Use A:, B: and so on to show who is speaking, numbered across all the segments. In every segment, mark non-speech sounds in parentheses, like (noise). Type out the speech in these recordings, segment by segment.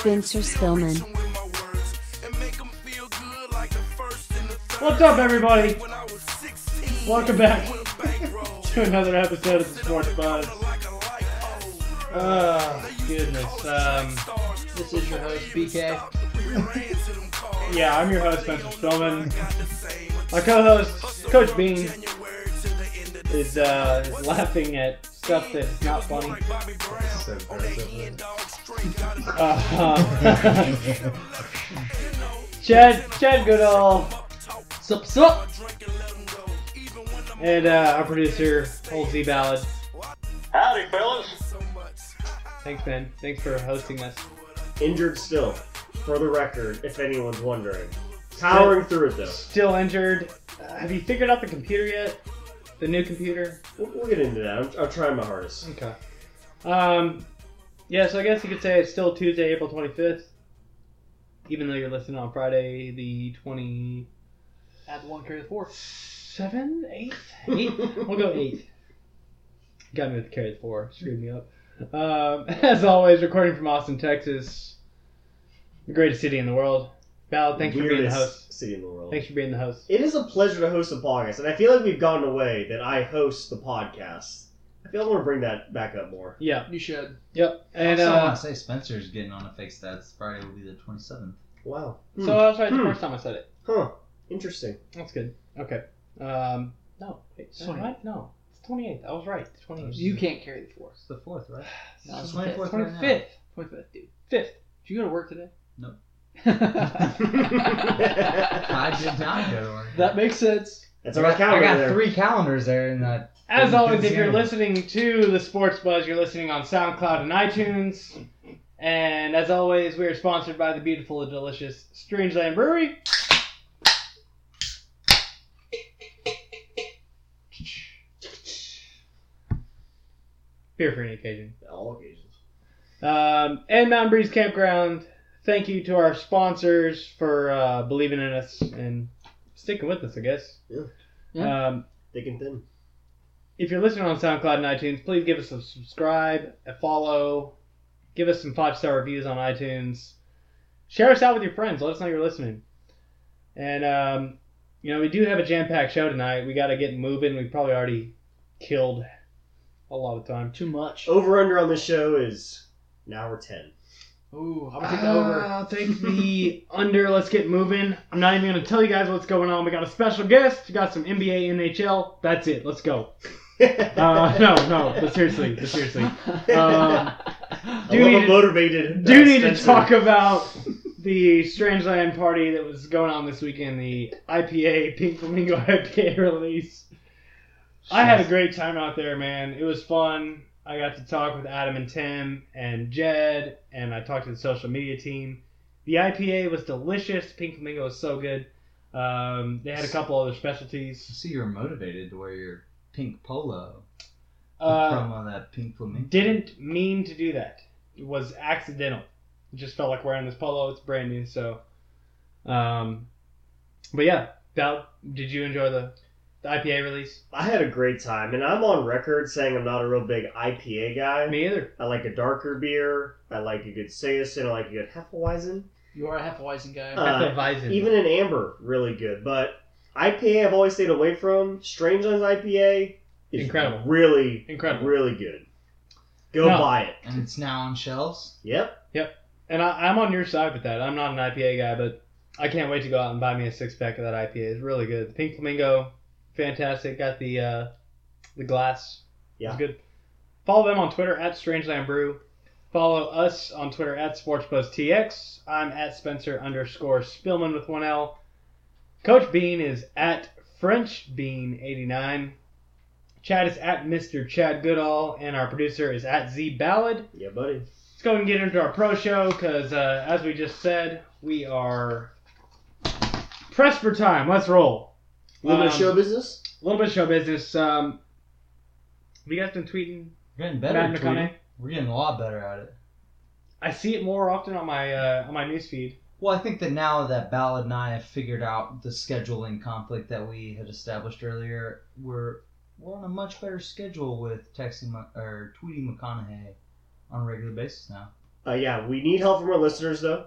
A: Spencer Spillman.
B: What's up, everybody? Welcome back (laughs) to another episode of the Sports Buzz. Oh, goodness. Um,
C: This is your host, BK.
B: yeah, I'm your host, Spencer Spillman. My co-host, Coach Bean, is, uh, is laughing at stuff that's not funny. Uh, (laughs) Chad, Chad Goodall,
C: Sup, sup?
B: and uh, our producer, Old Z Ballad.
D: Howdy, fellas.
B: Thanks, Ben. Thanks for hosting us.
D: Injured still, for the record, if anyone's wondering. Powering through it though.
B: Still injured. Uh, have you figured out the computer yet? The new computer?
D: We'll, we'll get into that. I'm, I'm trying my hardest.
B: Okay. Um, yeah, so I guess you could say it's still Tuesday, April 25th. Even though you're listening on Friday, the 20.
C: Add one, carry the four.
B: 8th? 8th? (laughs) we'll go eight. Got me with the carry the 4. Screwed me up. Um, (laughs) as always, recording from Austin, Texas. The greatest city in the world. Val, thanks for being the host.
D: city in the world.
B: Thanks for being the host.
D: It is a pleasure to host a podcast, and I feel like we've gone away that I host the podcast. I feel I want to bring that back up more.
B: Yeah.
C: You should.
B: Yep. And
E: I also
B: uh,
E: want to say Spencer's getting on a fake stats. Friday will be the 27th.
D: Wow.
B: so I was right the
D: Hmm.
B: first time I said it.
D: Huh. Interesting.
B: That's good. Okay. Um, no, wait,
C: Sorry.
B: sorry. No, it's 28th. I was right. 28th.
C: You can't carry the four.
E: It's the 4th, right? (sighs)
C: No,
E: It's
C: it's
E: the 24th right now.
B: 25th.
C: 25th, dude.
B: 5th.
C: Did you go to work today?
E: Nope.
C: That (laughs)
E: I did not go to work.
C: makes sense.
D: That's
E: I
D: on our
E: got, I
D: calendar
E: got
D: there.
E: three calendars there, and that.
B: As
E: Didn't
B: always, if you're
E: consider.
B: listening to the Sports Buzz, you're listening on SoundCloud and iTunes. And as always, we are sponsored by the beautiful and delicious Strangeland Brewery. Beer for any occasion.
D: All occasions.
B: Um, and Mountain Breeze Campground. Thank you to our sponsors for uh, believing in us and sticking with us, I guess.
D: Yeah.
C: Yeah.
B: Um,
D: Thick and thin.
B: if you're listening on SoundCloud and iTunes, please give us a subscribe, a follow, give us some five star reviews on iTunes. Share us out with your friends. Let us know you're listening. And um, you know, we do have a jam packed show tonight. We got to get moving. We probably already killed a lot of time.
C: Too much.
D: Over under on this show is an hour 10.
C: Ooh, I'm gonna take the over.
B: I'll take the under. Let's get moving. I'm not even going to tell you guys what's going on. We got a special guest. We got some NBA, NHL. That's it. Let's go. (laughs) Uh, no, no, but seriously, but seriously. Um, (laughs) do need to-
D: motivated.
B: do need to talk about the Strangeland party that was going on this weekend, the IPA, Pink Flamingo IPA release. I had a great time out there, man. It was fun. I got to talk with Adam and Tim and Jed, and I talked to the social media team. The IPA was delicious. Pink Flamingo was so good. Um, they had a couple other specialties.
E: See, you're motivated to wear your pink polo
B: Uh,
E: promo that pink flamingo.
B: didn't mean to do that. It was accidental. It just felt like wearing this polo. It's brand new, so. Um, but yeah, Val, did you enjoy the, the IPA release?
D: I had a great time, and I'm on record saying I'm not a real big IPA guy.
B: Me either.
D: I like a darker beer. I like a good Saison. I like a good Hefeweizen.
C: You are a Hefeweizen guy.
D: Uh,
B: Hefeweizen.
D: Even an amber, really good. But IPA, I've always stayed away from. Strangelands IPA is
B: Incredible.
D: really,
B: Incredible.
D: really good. Go
B: No.
D: buy it.
E: And it's now on shelves.
D: Yep. Yep.
B: And I, I'm on your side with that. I'm not an IPA guy, but I can't wait to go out and buy me a six pack of that IPA. It's really good. The Pink Flamingo, fantastic. Got the uh, the glass.
D: Yeah.
B: It's good. Follow them on Twitter at Strangeland Brew. Follow us on Twitter at SportsBuzzTX. I'm at Spencer underscore Spillman with one L. Coach Bean is at French Bean 89. Chad is at Mr. Chad Goodall, and our producer is at Z Ballad.
D: Yeah, buddy.
B: Let's go and get into our pro show because, uh, as we just said, we are pressed for time. Let's roll.
D: A little bit of
B: Um,
D: show business.
B: A little bit of show business. Um, have you guys been tweeting?
E: We're getting better at
B: McConaughey?
E: tweeting. We're getting a lot better at it.
B: I see it more often on my uh, on my newsfeed.
E: Well, I think that now that Ballad and I have figured out the scheduling conflict that we had established earlier, we're we're on a much better schedule with texting Mc- or tweeting McConaughey on a regular basis now.
D: Uh, yeah, we need help from our listeners though.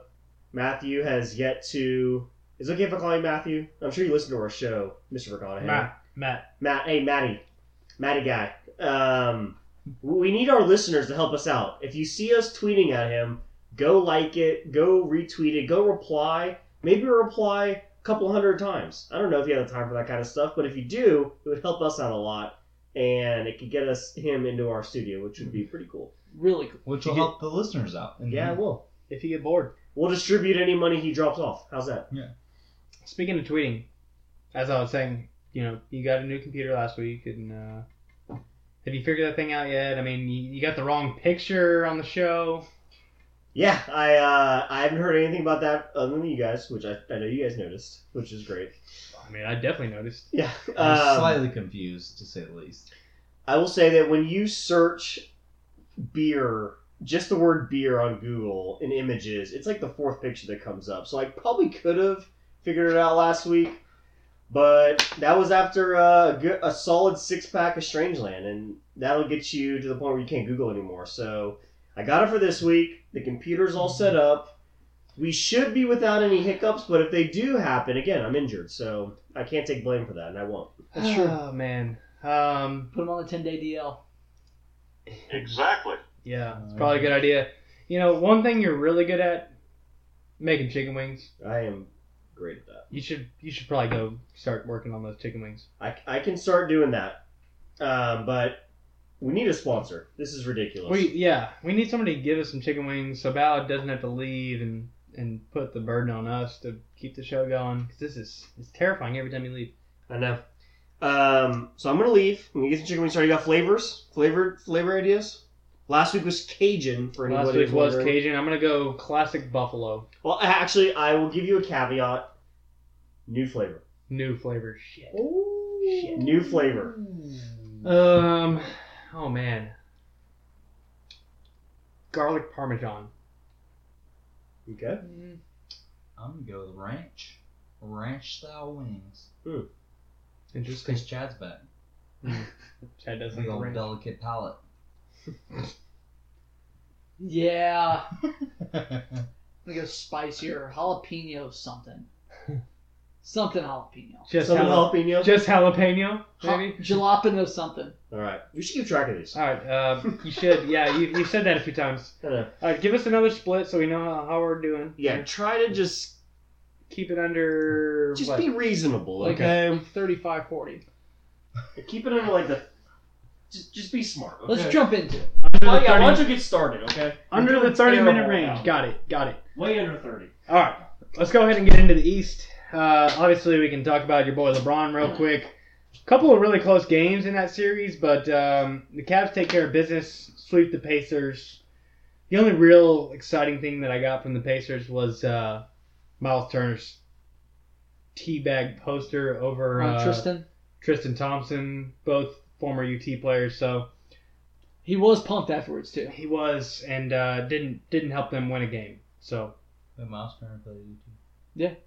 D: Matthew has yet to. Is it okay if I call you Matthew? I'm sure you listen to our show, Mr. McConaughey.
B: Matt, Matt,
D: Matt, hey Matty, Matty guy. Um, we need our listeners to help us out. If you see us tweeting at him, go like it, go retweet it, go reply. Maybe reply a couple hundred times. I don't know if you have the time for that kind of stuff, but if you do, it would help us out a lot, and it could get us him into our studio, which would be pretty cool.
C: Really cool.
E: Which
B: You
E: will
B: get-
E: help the listeners out. And
D: Yeah, it will.
B: if you get bored.
D: We'll distribute any money he drops off. How's that?
B: Speaking of tweeting, as I was saying, you know, you got a new computer last week, and uh, have you figured that thing out yet? I mean, you, you got the wrong picture on the show.
D: Yeah, I uh, I haven't heard anything about that other than you guys, which I, I know you guys noticed, which is great.
B: I mean, I definitely noticed.
D: Yeah,
E: I'm
D: um,
E: slightly confused to say the least.
D: I will say that when you search beer, just the word beer on Google in images, it's like the fourth picture that comes up. So I probably could have figured it out last week, but that was after a, good, a solid six pack of Strangeland, and that'll get you to the point where you can't Google anymore. So I got it for this week. The computer's all set up. We should be without any hiccups, but if they do happen, again, I'm injured, so I can't take blame for that, and I won't.
C: That's true.
B: Oh man. Um,
C: Put him on the 10 day DL.
F: Exactly.
B: yeah, it's probably a good idea. You know, one thing you're really good at making chicken wings.
D: I am great at that.
B: You should you should probably go start working on those chicken wings.
D: I, I can start doing that. Um, but we need a sponsor. This is ridiculous.
B: We yeah, we need somebody to give us some chicken wings so Ballard doesn't have to leave and and put the burden on us to keep the show going because this is it's terrifying every time you leave.
D: I know. Um, so I'm gonna leave. I'm gonna get some chicken wings started. You got flavors? Flavor flavor ideas? Last week was Cajun for anybody
B: Last week was. Cajun. I'm gonna go classic buffalo.
D: Well, actually, I will give you a caveat. New flavor.
B: New flavor. Shit.
D: Shit. New flavor.
B: Um. Oh man. Garlic parmesan.
D: you Okay.
E: I'm gonna go with ranch. Ranch style wings.
B: Interesting.
E: Because Chad's back. (laughs)
B: Chad does
E: Big
B: like
E: old
B: ranch.
E: delicate palate. (laughs)
C: Yeah. I'm gonna go spicier. Jalapeno something. (laughs) Something jalapeno.
B: Just
D: Some
B: jala-
D: jalapeno.
B: Just jalapeno, maybe.
C: Ja- jalapeno something.
D: All right. We should keep track of these.
B: All right. Uh, you should. Yeah, you, you said that a few times. (laughs)
D: I know.
B: All right, give us another split so we know how, how we're doing.
D: Yeah. Try to just
B: Keep it under.
D: just
B: what?
D: be reasonable.
C: Like
D: Okay.
C: 35 40.
D: Keep it under like the. Just, just be smart. Okay?
C: Let's jump into it.
B: under the
D: yeah,
B: 30
D: why don't you get started, okay?
B: under
D: You're
B: the
D: doing
B: 30 minute
D: terrible
B: range.
D: now.
B: Got it. Got it.
D: Way under 30.
B: All right, let's go ahead and get into the East. Uh, obviously, we can talk about your boy LeBron real quick. A couple of really close games in that series, but um, the Cavs take care of business, sweep the Pacers. The only real exciting thing that I got from the Pacers was uh, Myles Turner's teabag poster over
C: Uh, Tristan.
B: Tristan Thompson, both former UT players. So
C: He was pumped afterwards too.
B: he was, and uh, didn't didn't help them win a game. So
E: Wait, Myles Turner played at UT.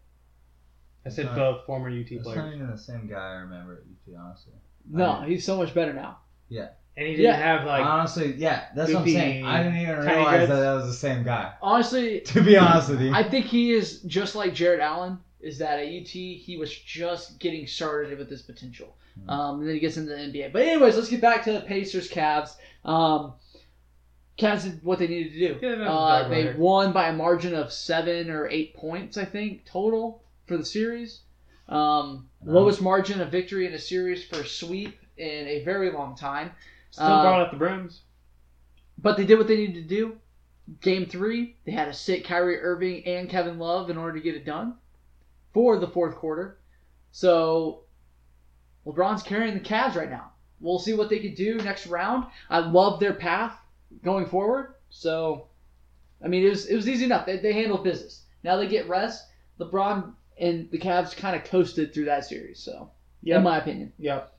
B: I said
E: Right.
B: both former UT
E: That's
B: players.
E: not even the same guy I remember at UT, honestly.
C: No,
E: I-
C: he's so much better now. Yeah.
B: And he didn't
C: Yeah.
B: have like
E: honestly, yeah, that's what I'm saying. I didn't even realize
B: dreads.
E: that that was the same guy.
C: Honestly, (laughs)
E: To be honest with you.
C: I think he is just like Jarrett Allen. Is that at UT he was just getting started with his potential, um, and then he gets into the NBA. But anyways, let's get back to the Pacers Cavs. Um, Cavs did what they needed to do.
B: Yeah,
C: uh, they won by a margin of seven or eight points, I think, total for the series. Um, lowest margin of victory in a series for a sweep in a very long time.
B: Still
C: Uh,
B: brought up the brims.
C: But they did what they needed to do. Game three, they had to sit Kyrie Irving and Kevin Love in order to get it done for the fourth quarter. So LeBron's carrying the Cavs right now. We'll see what they could do next round. I love their path going forward. So, I mean, it was it was easy enough. They, they handled business. Now they get rest. LeBron and the Cavs kind of coasted through that series. So,
B: Yep.
C: in my opinion,
B: Yep.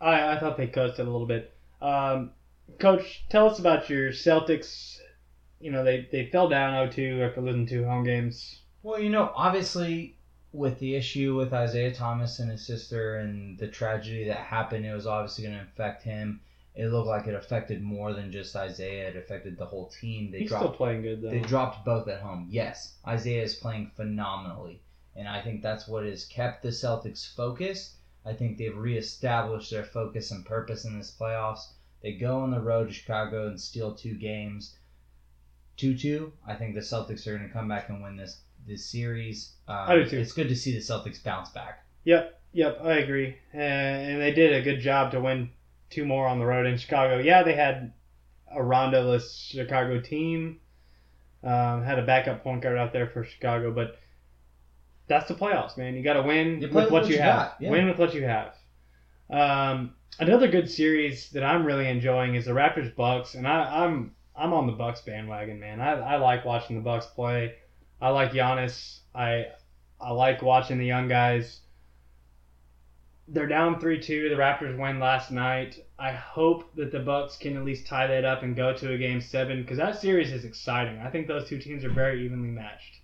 B: I, I thought they coasted a little bit. Um, Coach, tell us about your Celtics. You know, they, they fell down 0-2 after losing two home games.
E: Well, you know, obviously, with the issue with Isaiah Thomas and his sister and the tragedy that happened, it was obviously going to affect him. It looked like it affected more than just Isaiah. It affected the whole team. They
B: He's
E: dropped
B: still playing good, though.
E: They dropped both at home. Yes, Isaiah is playing phenomenally, and I think that's what has kept the Celtics focused. I think they've reestablished their focus and purpose in this playoffs. They go on the road to Chicago and steal two games, two-two. I think the Celtics are going to come back and win this this series. Um,
B: I do too.
E: It's good to see the Celtics bounce back.
B: Yep, yep, I agree. And, and they did a good job to win two more on the road in Chicago. Yeah, they had a Rondo-less Chicago team. Um, had a backup point guard out there for Chicago, but that's the playoffs, man. You got to win with what,
E: what
B: you
E: you
B: have.
E: yeah.
B: Win with what you have. Um, another good series that I'm really enjoying is the Raptors Bucks, and I, I'm I'm on the Bucks bandwagon, man. I, I like watching the Bucks play. I like Giannis. I I like watching the young guys. They're down three two. The Raptors win last night. I hope that the Bucks can at least tie that up and go to a game seven because that series is exciting. I think those two teams are very evenly matched.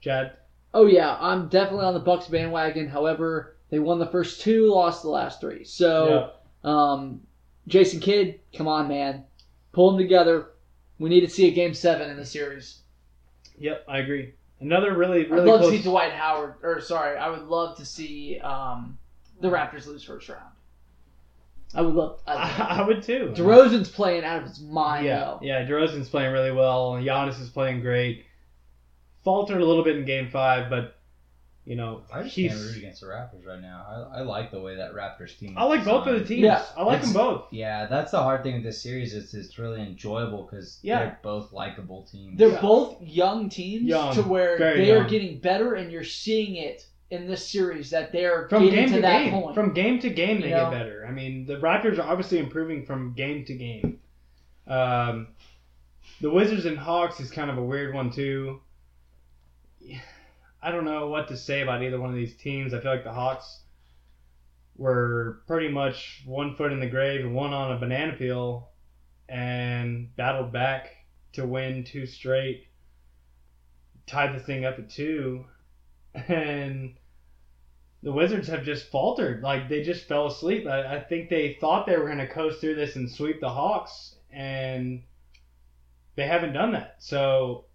B: Chad.
C: Oh yeah, I'm definitely on the Bucks bandwagon. However, they won the first two, lost the last three. So, um, Jason Kidd, come on, man, pull them together. We need to see a game seven in the series.
B: Yep, I agree. Another really really.
C: I'd love
B: close.
C: to see Dwight Howard, or sorry, I would love to see um, the Raptors lose first round. I would love. I, (laughs)
B: I, I would too.
C: DeRozan's playing out of his mind
B: Yeah,
C: though.
B: yeah. DeRozan's playing really well. Giannis is playing great. Faltered a little bit in Game Five, but you know
E: I just
B: he's.
E: can't root against the Raptors right now. I, I like the way that Raptors team.
B: I like
E: is
B: both of the teams.
C: Yeah,
B: I like
E: It's-
B: them both.
E: Yeah, that's the hard thing with this series. Is it's really enjoyable because
B: Yeah.
E: they're both likable teams.
C: They're
B: Yeah.
C: both young teams
B: Young,
C: to where
B: very
C: they are getting better, and you're seeing it in this series that they're
B: From
C: getting
B: game
C: to
B: to
C: that
B: game,
C: point.
B: from game to game, they
C: You know?
B: get better. I mean, the Raptors are obviously improving from game to game. Um, the Wizards and Hawks is kind of a weird one too. I don't know what to say about either one of these teams. I feel like the Hawks were pretty much one foot in the grave and one on a banana peel, and battled back to win two straight. Tied the thing up at two, and the Wizards have just faltered. Like they just fell asleep. I, I think they thought they were going to coast through this and sweep the Hawks, and they haven't done that. So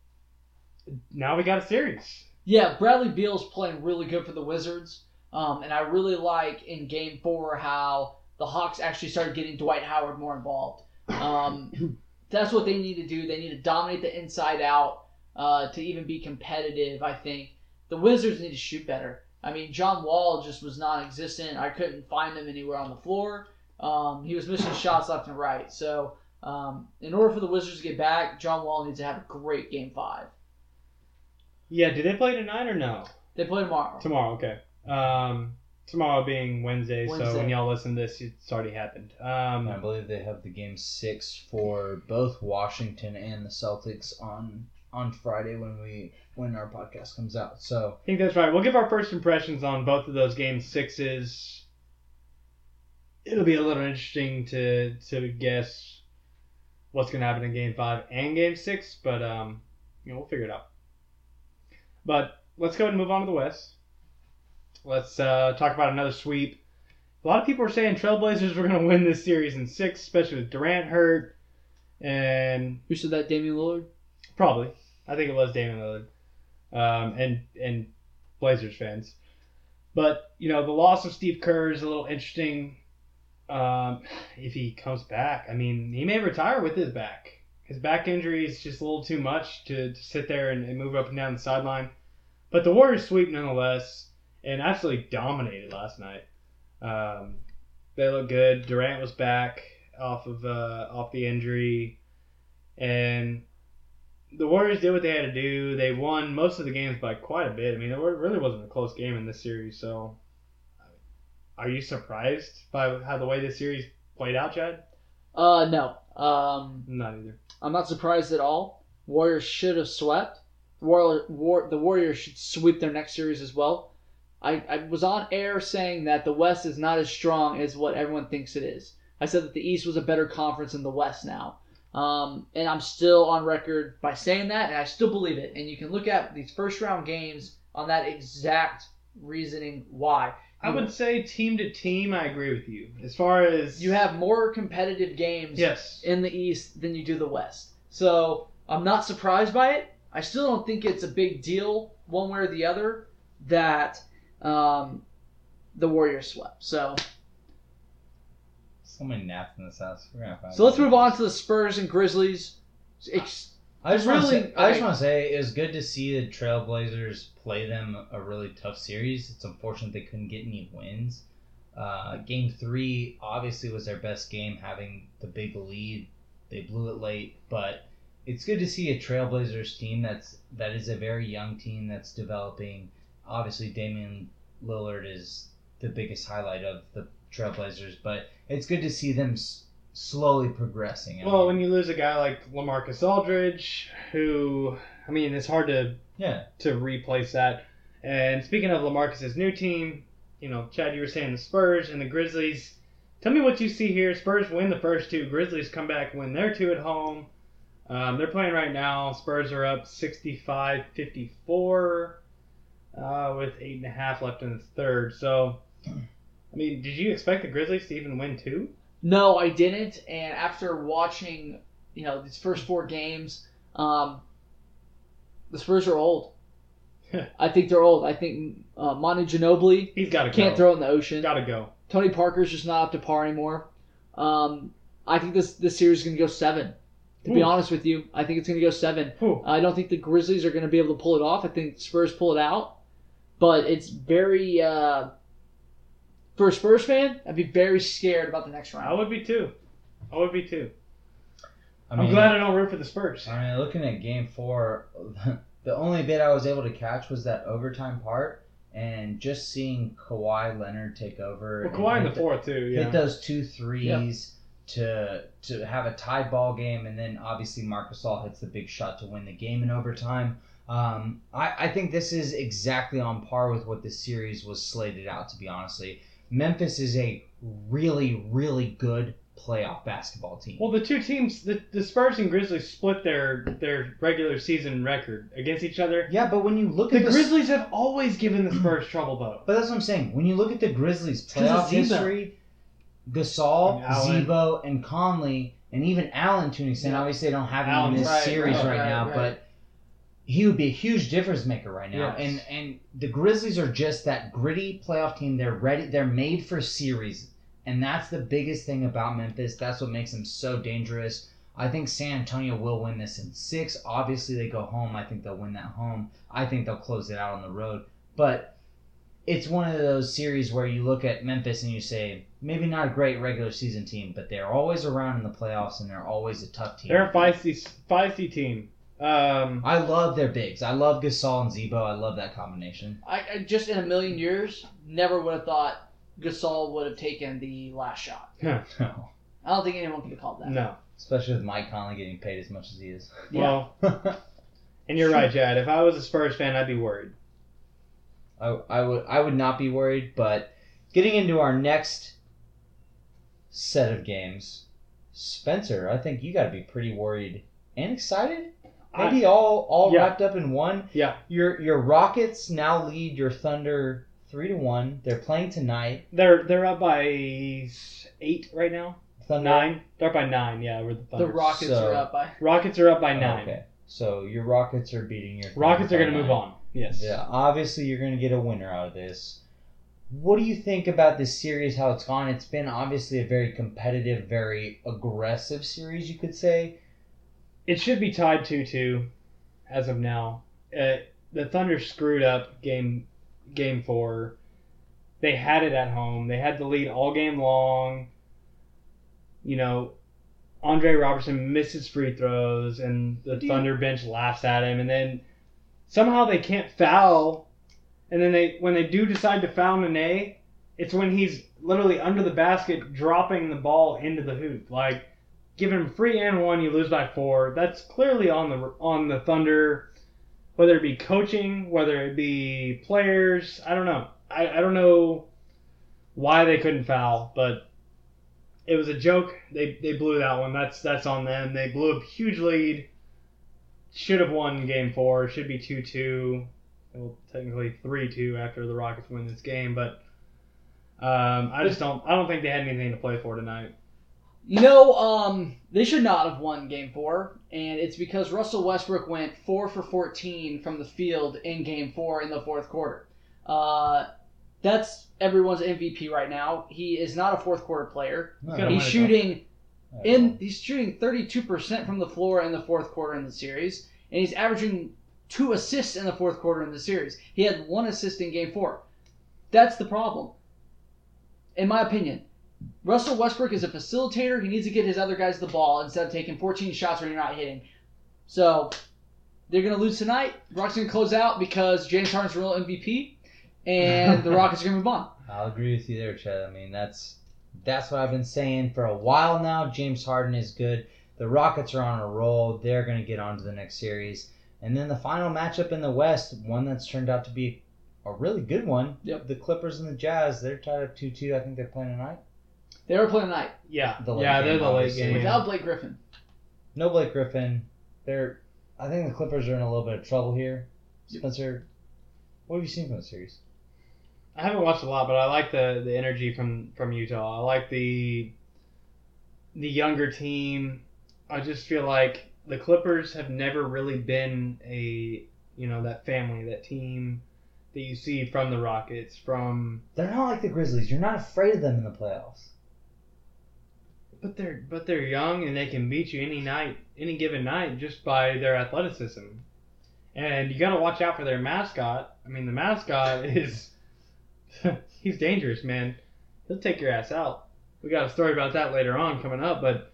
B: now we got a series.
C: Yeah, Bradley Beal's playing really good for the Wizards. Um, and I really like in game four how the Hawks actually started getting Dwight Howard more involved. Um, (coughs) that's what they need to do. They need to dominate the inside out uh, to even be competitive, I think. The Wizards need to shoot better. I mean, John Wall just was non existent. I couldn't find him anywhere on the floor. Um, he was missing shots left and right. So, um, in order for the Wizards to get back, John Wall needs to have a great game five.
B: Yeah, do they play tonight or no?
C: They play tomorrow.
B: Tomorrow, okay. Um, tomorrow being Wednesday, so when y'all listen to this, it's already happened. Um,
E: I believe they have the game six for both Washington and the Celtics on on Friday when we when our podcast comes out. So
B: I think that's right. We'll give our first impressions on both of those game sixes. It'll be a little interesting to to guess what's going to happen in game five and game six, but um, you know we'll figure it out. But let's go ahead and move on to the West. Let's uh, talk about another sweep. A lot of people are saying Trailblazers were going to win this series in six, especially with Durant hurt, and
C: Who said that? Damian Lillard?
B: Probably. I think it was Damian Lillard. Um, and and Blazers fans. But, you know, the loss of Steve Kerr is a little interesting um, (sighs) if he comes back. I mean, he may retire with his back. His back injury is just a little too much to, to sit there and, and move up and down the sideline. But the Warriors sweep nonetheless and absolutely dominated last night. Um, they look good. Durant was back off of uh, off the injury, and the Warriors did what they had to do. They won most of the games by quite a bit. I mean, it really wasn't a close game in this series. So, are you surprised by how the way this series played out, Chad?
C: Uh, no. Um,
B: Not either.
C: I'm not surprised at all. Warriors should have swept. War, war, the Warriors should sweep their next series as well. I, I was on air saying that the West is not as strong as what everyone thinks it is. I said that the East was a better conference than the West now. Um, and I'm still on record by saying that, and I still believe it. And you can look at these first round games on that exact reasoning why.
B: I would say team to team, I agree with you. As far as
C: you have more competitive games
B: Yes.
C: in the East than you do the West. So I'm not surprised by it. I still don't think it's a big deal one way or the other that um, the Warriors swept. So
E: So many naps in this house. We're gonna find
C: so let's move on to the Spurs and Grizzlies. It's,
E: I just want to
C: really-
E: say, I just want to say it was good to see the Trailblazers play them a really tough series. It's unfortunate they couldn't get any wins. Uh, game three obviously was their best game, having the big lead. They blew it late, but it's good to see a Trailblazers team that's that is a very young team that's developing. Obviously, Damian Lillard is the biggest highlight of the Trailblazers, but it's good to see them slowly progressing.
B: Well, when you lose a guy like LaMarcus Aldridge, who I mean, it's hard to
E: yeah,
B: to replace that. And speaking of LaMarcus's new team, you know, Chad, you were saying the Spurs and the Grizzlies. Tell me what you see here. Spurs win the first two. Grizzlies come back, win their two at home. Um, they're playing right now. Spurs are up 65 54 uh, with eight and a half left in the third. So, I mean, did you expect the Grizzlies to even win two?
C: No, I didn't. And after watching, you know, these first four games, um, the Spurs are old. (laughs) I think they're old. I think uh, Manu Ginobili
B: He's got to
C: can't
B: go.
C: throw it in the ocean.
B: Got to go.
C: Tony Parker's just not up to par anymore. Um, I think this this series is going to go seven. To be honest with you, I think it's going to go seven.
B: Ooh.
C: I don't think the Grizzlies are going to be able to pull it off. I think Spurs pull it out, but it's very uh, for a Spurs fan. I'd be very scared about the next round.
B: I would be too. I would be too.
E: I
B: I'm glad I don't root for the Spurs.
E: I mean, looking at game four, (laughs) the only bit I was able to catch was that overtime part, and just seeing Kawhi Leonard take over.
B: Well, Kawhi in
E: hit
B: the fourth too. Yeah.
E: Hit those two threes to to have a tie ball game, and then obviously Marc Gasol hits the big shot to win the game in overtime. Um, I, I think this is exactly on par with what the series was slated out to be. Honestly, Memphis is a really really good playoff basketball team.
B: Well, the two teams, the, the Spurs and Grizzlies, split their their regular season record against each other.
E: yeah, but when you look
B: The
E: at the
B: Grizzlies have always given the Spurs (clears throat) trouble, though.
E: But that's what I'm saying. When you look at the Grizzlies' playoff history, Gasol,
B: And
E: Z-Bo, and Conley, and even Allen to an extent.
B: Yeah.
E: Obviously, they don't have him
B: Allen's
E: in this
B: right,
E: series
B: right,
E: right,
C: right,
E: now, but he would be a huge difference maker right now.
B: Yes.
E: And and the Grizzlies are just that gritty playoff team. They're ready. They're made for series, and that's the biggest thing about Memphis. That's what makes them so dangerous. I think San Antonio will win this in six. Obviously, they go home. I think they'll win that home. I think they'll close it out on the road. But it's one of those series where you look at Memphis and you say, maybe not a great regular season team, but they're always around in the playoffs and they're always a tough team.
B: They're a feisty, feisty team. Um,
E: I love their bigs. I love Gasol and Z-Bo. I love that combination.
C: I, I just in a million years never would have thought Gasol would have taken the last shot. (laughs)
E: No.
C: I don't think anyone could have called that.
B: no.
E: Especially with Mike Conley getting paid as much as he is.
C: Yeah. (laughs)
B: Well, (laughs) and you're right, Chad. If I was a Spurs fan, I'd be worried.
E: I, I would I would not be worried, but getting into our next set of games, Spencer, I think you got to be pretty worried and excited. Maybe all all
B: Yeah.
E: wrapped up in one.
B: Yeah.
E: Your your Rockets now lead your Thunder three to one. They're playing tonight.
B: They're they're up by eight right now.
E: Thunder
B: Nine. They're up by nine. Yeah, over the
C: The
B: Thunder.
C: Rockets
E: So-
C: are up by.
B: Rockets are up by
E: Oh,
B: nine.
E: okay, so your Rockets are beating your Thunder
B: Rockets are going to move on. Yes.
E: Yeah, obviously you're going to get a winner out of this. What do you think about this series? How it's gone? It's been obviously a very competitive, very aggressive series, you could say.
B: It should be tied 2 2 as of now. Uh, the Thunder screwed up game game four. They had it at home. They had the lead all game long. You know, Andre Roberson misses free throws, and the Thunder bench laughs at him. And then somehow they can't foul. And then they, when they do decide to foul Nene, it's when he's literally under the basket, dropping the ball into the hoop. Like, giving him free and one, you lose by four. That's clearly on the on the Thunder, whether it be coaching, whether it be players. I don't know. I, I don't know why they couldn't foul, but it was a joke. They they blew that one. That's that's on them. They blew a huge lead. Should have won game four. Should be two two. Well, technically three two after the Rockets win this game, but um, I just don't. I don't think they had anything to play for tonight.
C: You know, um, they should not have won Game Four, and it's because Russell Westbrook went four for fourteen from the field in Game Four in the fourth quarter. Uh, that's everyone's MVP right now. He is not a fourth quarter player.
E: No.
C: He's shooting in he's shooting 32% from the floor in the fourth quarter in the series, and he's averaging two assists in the fourth quarter in the series. He had one assist in game four. That's the problem. In my opinion, Russell Westbrook is a facilitator. He needs to get his other guys the ball instead of taking 14 shots when you're not hitting. So they're going to lose tonight. Rockets going to close out because James Harden's real MVP, and the (laughs) Rockets are going to move on.
E: I'll agree with you there, Chad. I mean, that's that's what I've been saying for a while now. James Harden is good. The Rockets are on a roll. They're going to get on to the next series. And then the final matchup in the West, one that's turned out to be a really good one.
C: Yep.
E: The Clippers and the Jazz, they're tied up 2 2. I think they're playing tonight.
C: They were playing tonight
B: Yeah,
E: The late
B: yeah, they're
E: game,
B: the late
E: obviously.
B: game.
C: without Blake Griffin.
E: No Blake Griffin. They're. I think the Clippers are in a little bit of trouble here. Spencer, what have you seen from the series?
B: I haven't watched a lot, but I like the the energy from from Utah. I like the the younger team. I just feel like the Clippers have never really been a you know that family, that team that you see from the Rockets, from
E: They're not like the Grizzlies. You're not afraid of them in the playoffs.
B: But they're but they're young and they can beat you any night, any given night, just by their athleticism. And you got to watch out for their mascot. I mean, the mascot (laughs) is (laughs) he's dangerous, man. He'll take your ass out. We got a story about that later on coming up, but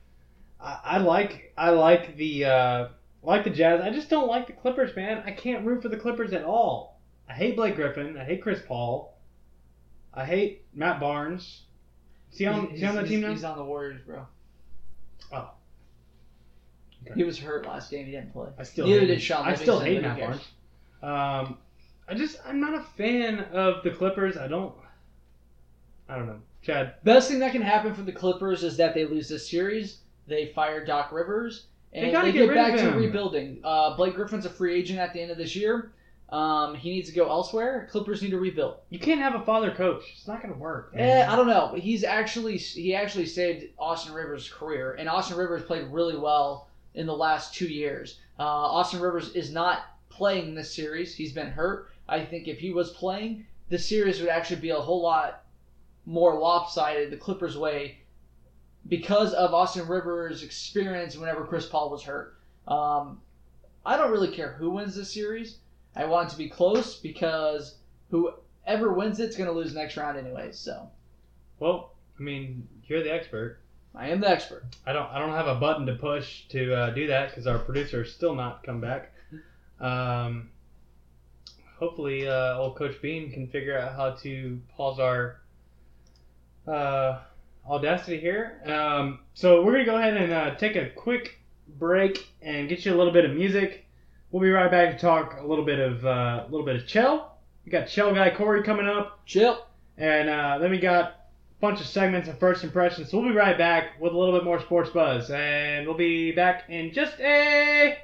B: I, I like I like the uh, like the Jazz. I just don't like the Clippers, man. I can't root for the Clippers at all. I hate Blake Griffin. I hate Chris Paul. I hate Matt Barnes. Is he on, is he on the
C: he's,
B: team now?
C: He's on the Warriors, bro.
B: Oh. Okay.
C: He was hurt last game. He didn't play.
B: I still
C: Neither
B: hate
C: did. Sean
B: I still hate Matt Barnes. Um, I just I'm not a fan of the Clippers. I don't. I don't know, Chad.
C: Best thing that can happen for the Clippers is that they lose this series. They fire Doc Rivers, and
B: They
C: they, get,
B: get
C: back to rebuilding. Uh, Blake Griffin's a free agent at the end of this year. Um, he needs to go elsewhere. Clippers need to rebuild.
B: You can't have a father coach. It's not gonna work.
C: Eh. I don't know. He's actually he actually saved Austin Rivers' career, and Austin Rivers played really well in the last two years. Uh, Austin Rivers is not playing this series. He's been hurt. I think if he was playing, the series would actually be a whole lot more lopsided the Clippers' way because of Austin Rivers' experience whenever Chris Paul was hurt. Um, I don't really care who wins this series. I want it to be close because whoever wins it's going to lose next round anyway. So
B: Well, I mean, you're the expert.
C: I am the expert.
B: I don't. I don't have a button to push to uh, do that because our producer still not come back. Um, hopefully, uh, old Coach Bean can figure out how to pause our uh, audacity here. Um, so we're gonna go ahead and uh, take a quick break and get you a little bit of music. We'll be right back to talk a little bit of uh, a little bit of Chell. We got Chell guy Corey coming up.
C: Chill.
B: And uh, then we got a bunch of segments of first impressions. So we'll be right back with a little bit more sports buzz. And we'll be back in just a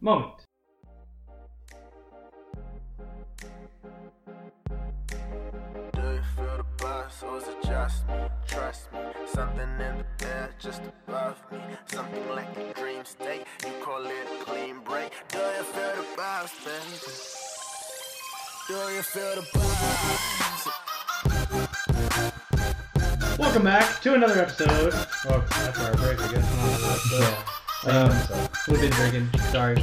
B: moment.
G: The buzz or is it just me? Trust me, something in the air just above me. Something like a dream state, you call it a clean break. Do you feel the buzz, baby? Do you feel the buzz?
B: Welcome back to another episode. Well, after our break, I guess. Another episode. Um, we've been drinking. Sorry.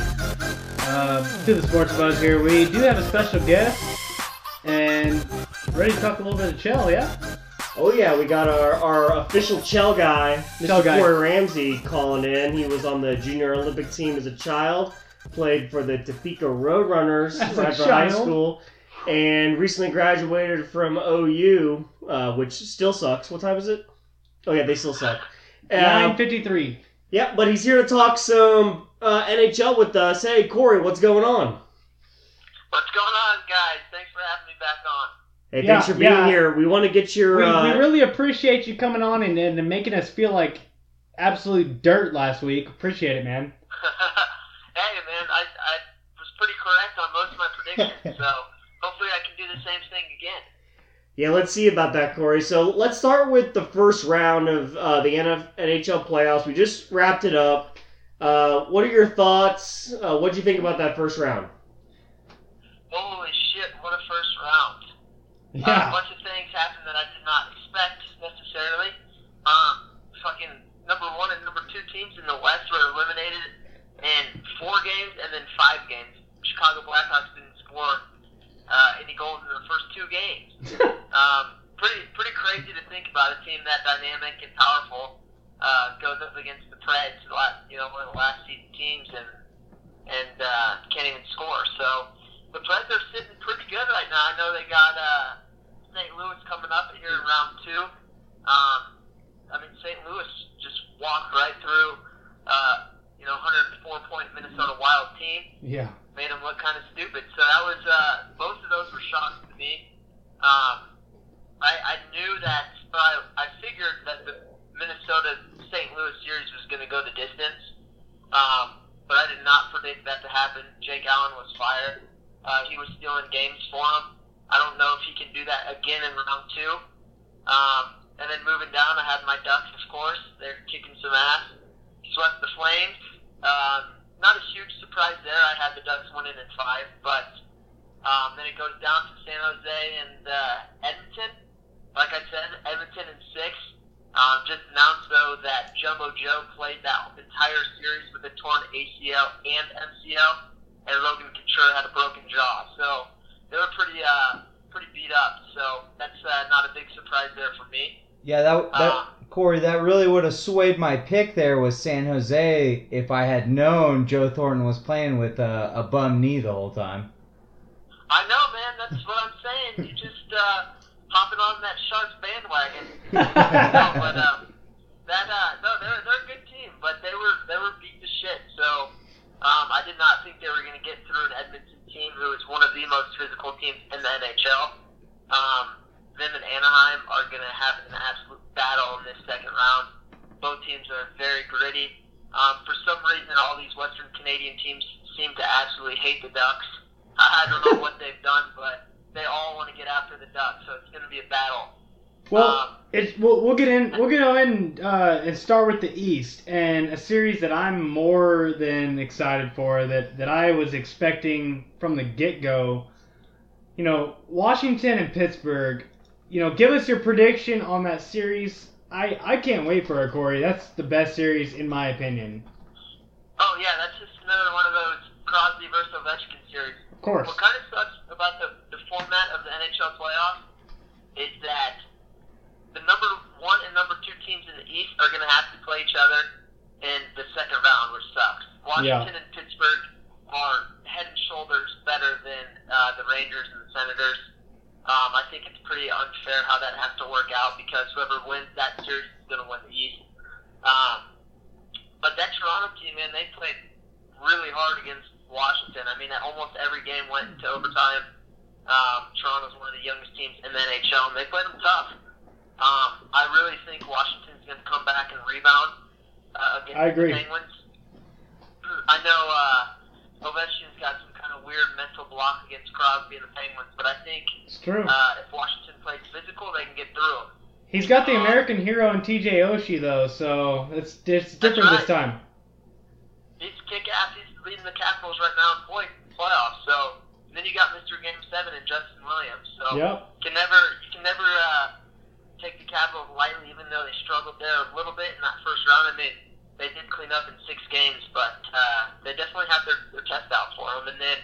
B: Um, to the sports buzz here. We do have a special guest, and ready to talk a little bit of Chell. Yeah.
D: Oh yeah, we got our, our official Chell guy, Mr.
B: Chell guy.
D: Corey Ramsey, calling in. He was on the junior Olympic team as a child, played for the Topeka Roadrunners
B: As a
D: after high school, and recently graduated from OU, uh, which still sucks. What time is it? Oh yeah, they still suck.
B: Nine
D: Um, yeah, but he's here to talk some uh, NHL with us. Hey Corey, what's going on?
H: What's going on, guys? Thanks for having me back on.
D: Hey,
B: Yeah,
D: thanks for being
B: yeah.
D: here. We want to get your.
B: We,
D: uh,
B: we really appreciate you coming on and, and making us feel like absolute dirt last week. Appreciate it, man. (laughs)
H: hey, man, I, I was pretty correct on most of my predictions, (laughs) so hopefully I can do the same thing again.
D: Yeah, let's see about that, Corey. So let's start with the first round of uh, the NF- NHL playoffs. We just wrapped it up. Uh, what are your thoughts? Uh, what do you think about that first round?
H: Holy shit, what a first round. Uh, a bunch of things happened that I did not expect necessarily. Um, fucking number one and number two teams in the West were eliminated in four games and then five games. Chicago Blackhawks didn't score uh, any goals in the first two games. (laughs) Um, pretty pretty crazy to think about a team that dynamic and powerful uh, goes up against the Preds, you know, one of the last season teams, and and uh, can't even score. So the Preds are sitting pretty good right now. I know they got uh, St. Louis coming up here in round two. Um, I mean, St. Louis just walked right through, uh, you know, 104 point Minnesota Wild team
B: Yeah.
H: made them look kind of stupid. So that was uh, both of those were shocks to me. Um, I, I knew that, or I, I figured that the Minnesota St. Louis series was going to go the distance, um, but I did not predict that to happen. Jake Allen was fired. Uh, he was stealing games for him. I don't know if he can do that again in round two. Um, and then moving down, I had my Ducks, of course. They're kicking some ass. Swept the Flames. Um, not a huge surprise there. I had the Ducks winning in five, but um, then it goes down to San Jose and uh, Edmonton. Like I said, Edmonton in six. Um, just announced though that Jumbo Joe played that entire series with a torn ACL and MCL, and Logan Couture had a broken jaw. So they were pretty uh, pretty beat up. So that's uh, not a big surprise there for me.
E: Yeah, that that
H: Uh,
E: Corey, that really would have swayed my pick there with San Jose if I had known Joe Thornton was playing with a, a bum knee the whole time.
H: I know, man. That's what I'm saying. You just uh, hopping on that Sharks bandwagon. (laughs) no, but um, that uh, no, they're they're a good team, but they were they were beat to shit. So um, I did not think they were going to get through an Edmonton who is one of the most physical teams in the NHL. Um, them and Anaheim are going to have an absolute battle in this second round. Both teams are very gritty. Um, for some reason, all these Western Canadian teams seem to absolutely hate the Ducks. (laughs) I don't know what they've done, but they all want to get after the Ducks, so it's going to be a battle.
B: Well,
H: Um,
B: it's we'll, we'll get in. We'll ahead and, uh, and start with the East and a series that I'm more than excited for. That that I was expecting from the get go. You know, Washington and Pittsburgh. You know, give us your prediction on that series. I I can't wait for it, Corey. That's the best series in my opinion.
H: Oh yeah, that's just another one of those Crosby versus Ovechkin series.
B: Of course.
H: What kind of sucks about the, the format of the NHL playoffs is that the number one and number two teams in the East are going to have to play each other in the second round, which sucks. Washington and Pittsburgh are head and shoulders better than uh, the Rangers and the Senators. Um, I think it's pretty unfair how that has to work out because whoever wins that series is going to win the East. Um, but that Toronto team, man, they played really hard against Washington. I mean, almost every game went into overtime. Um, Toronto's one of the youngest teams in the NHL, and they played them tough. Um, I really think Washington's going to come back and rebound uh, against
B: I agree.
H: the Penguins. (clears throat) I know uh, Ovechkin's got some kind of weird mental block against Crosby and the Penguins, but I think
B: It's true.
H: uh, if Washington plays physical, they can get through 'em.
B: He's got the American hero in T.J. Oshie though, so it's it's different this time.
H: He's kick ass. He's leading the Capitals right now in point playoffs. So and then you got Mr. Game Seven and Justin Williams. So
B: Yep.
H: you can never you can never uh, take the Capitals lightly, even though they struggled there a little bit in that first round. I mean, they did clean up in six games, but uh, they definitely have their, their test out for them. And then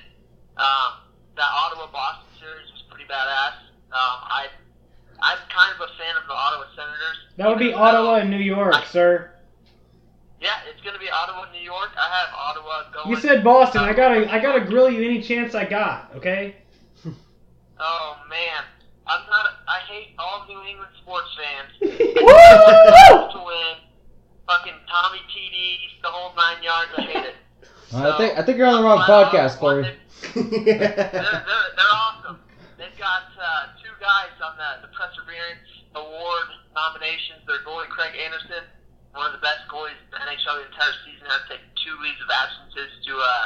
H: um, that Ottawa Boston series was pretty badass. Um, I I'm kind of a fan of the Ottawa Senators.
B: That would be Ottawa and New York, sir.
H: Yeah, it's gonna be Ottawa, New York. I have Ottawa going.
B: You said Boston. I gotta, I gotta grill you any chance I got. Okay. (laughs)
H: Oh man, I'm not. I hate all New England sports fans. (laughs)
B: Woo!
H: to win, fucking Tommy TDs, the whole nine yards. I hate it.
I: I think I think you're on the wrong podcast, Corey. (laughs)
H: They're, they're, they're awesome. They've got uh, two guys on the, the Perseverance Award nominations. Their goalie, Craig Anderson, one of the best goalies in the NHL the entire season, had to take two leaves of absences to uh,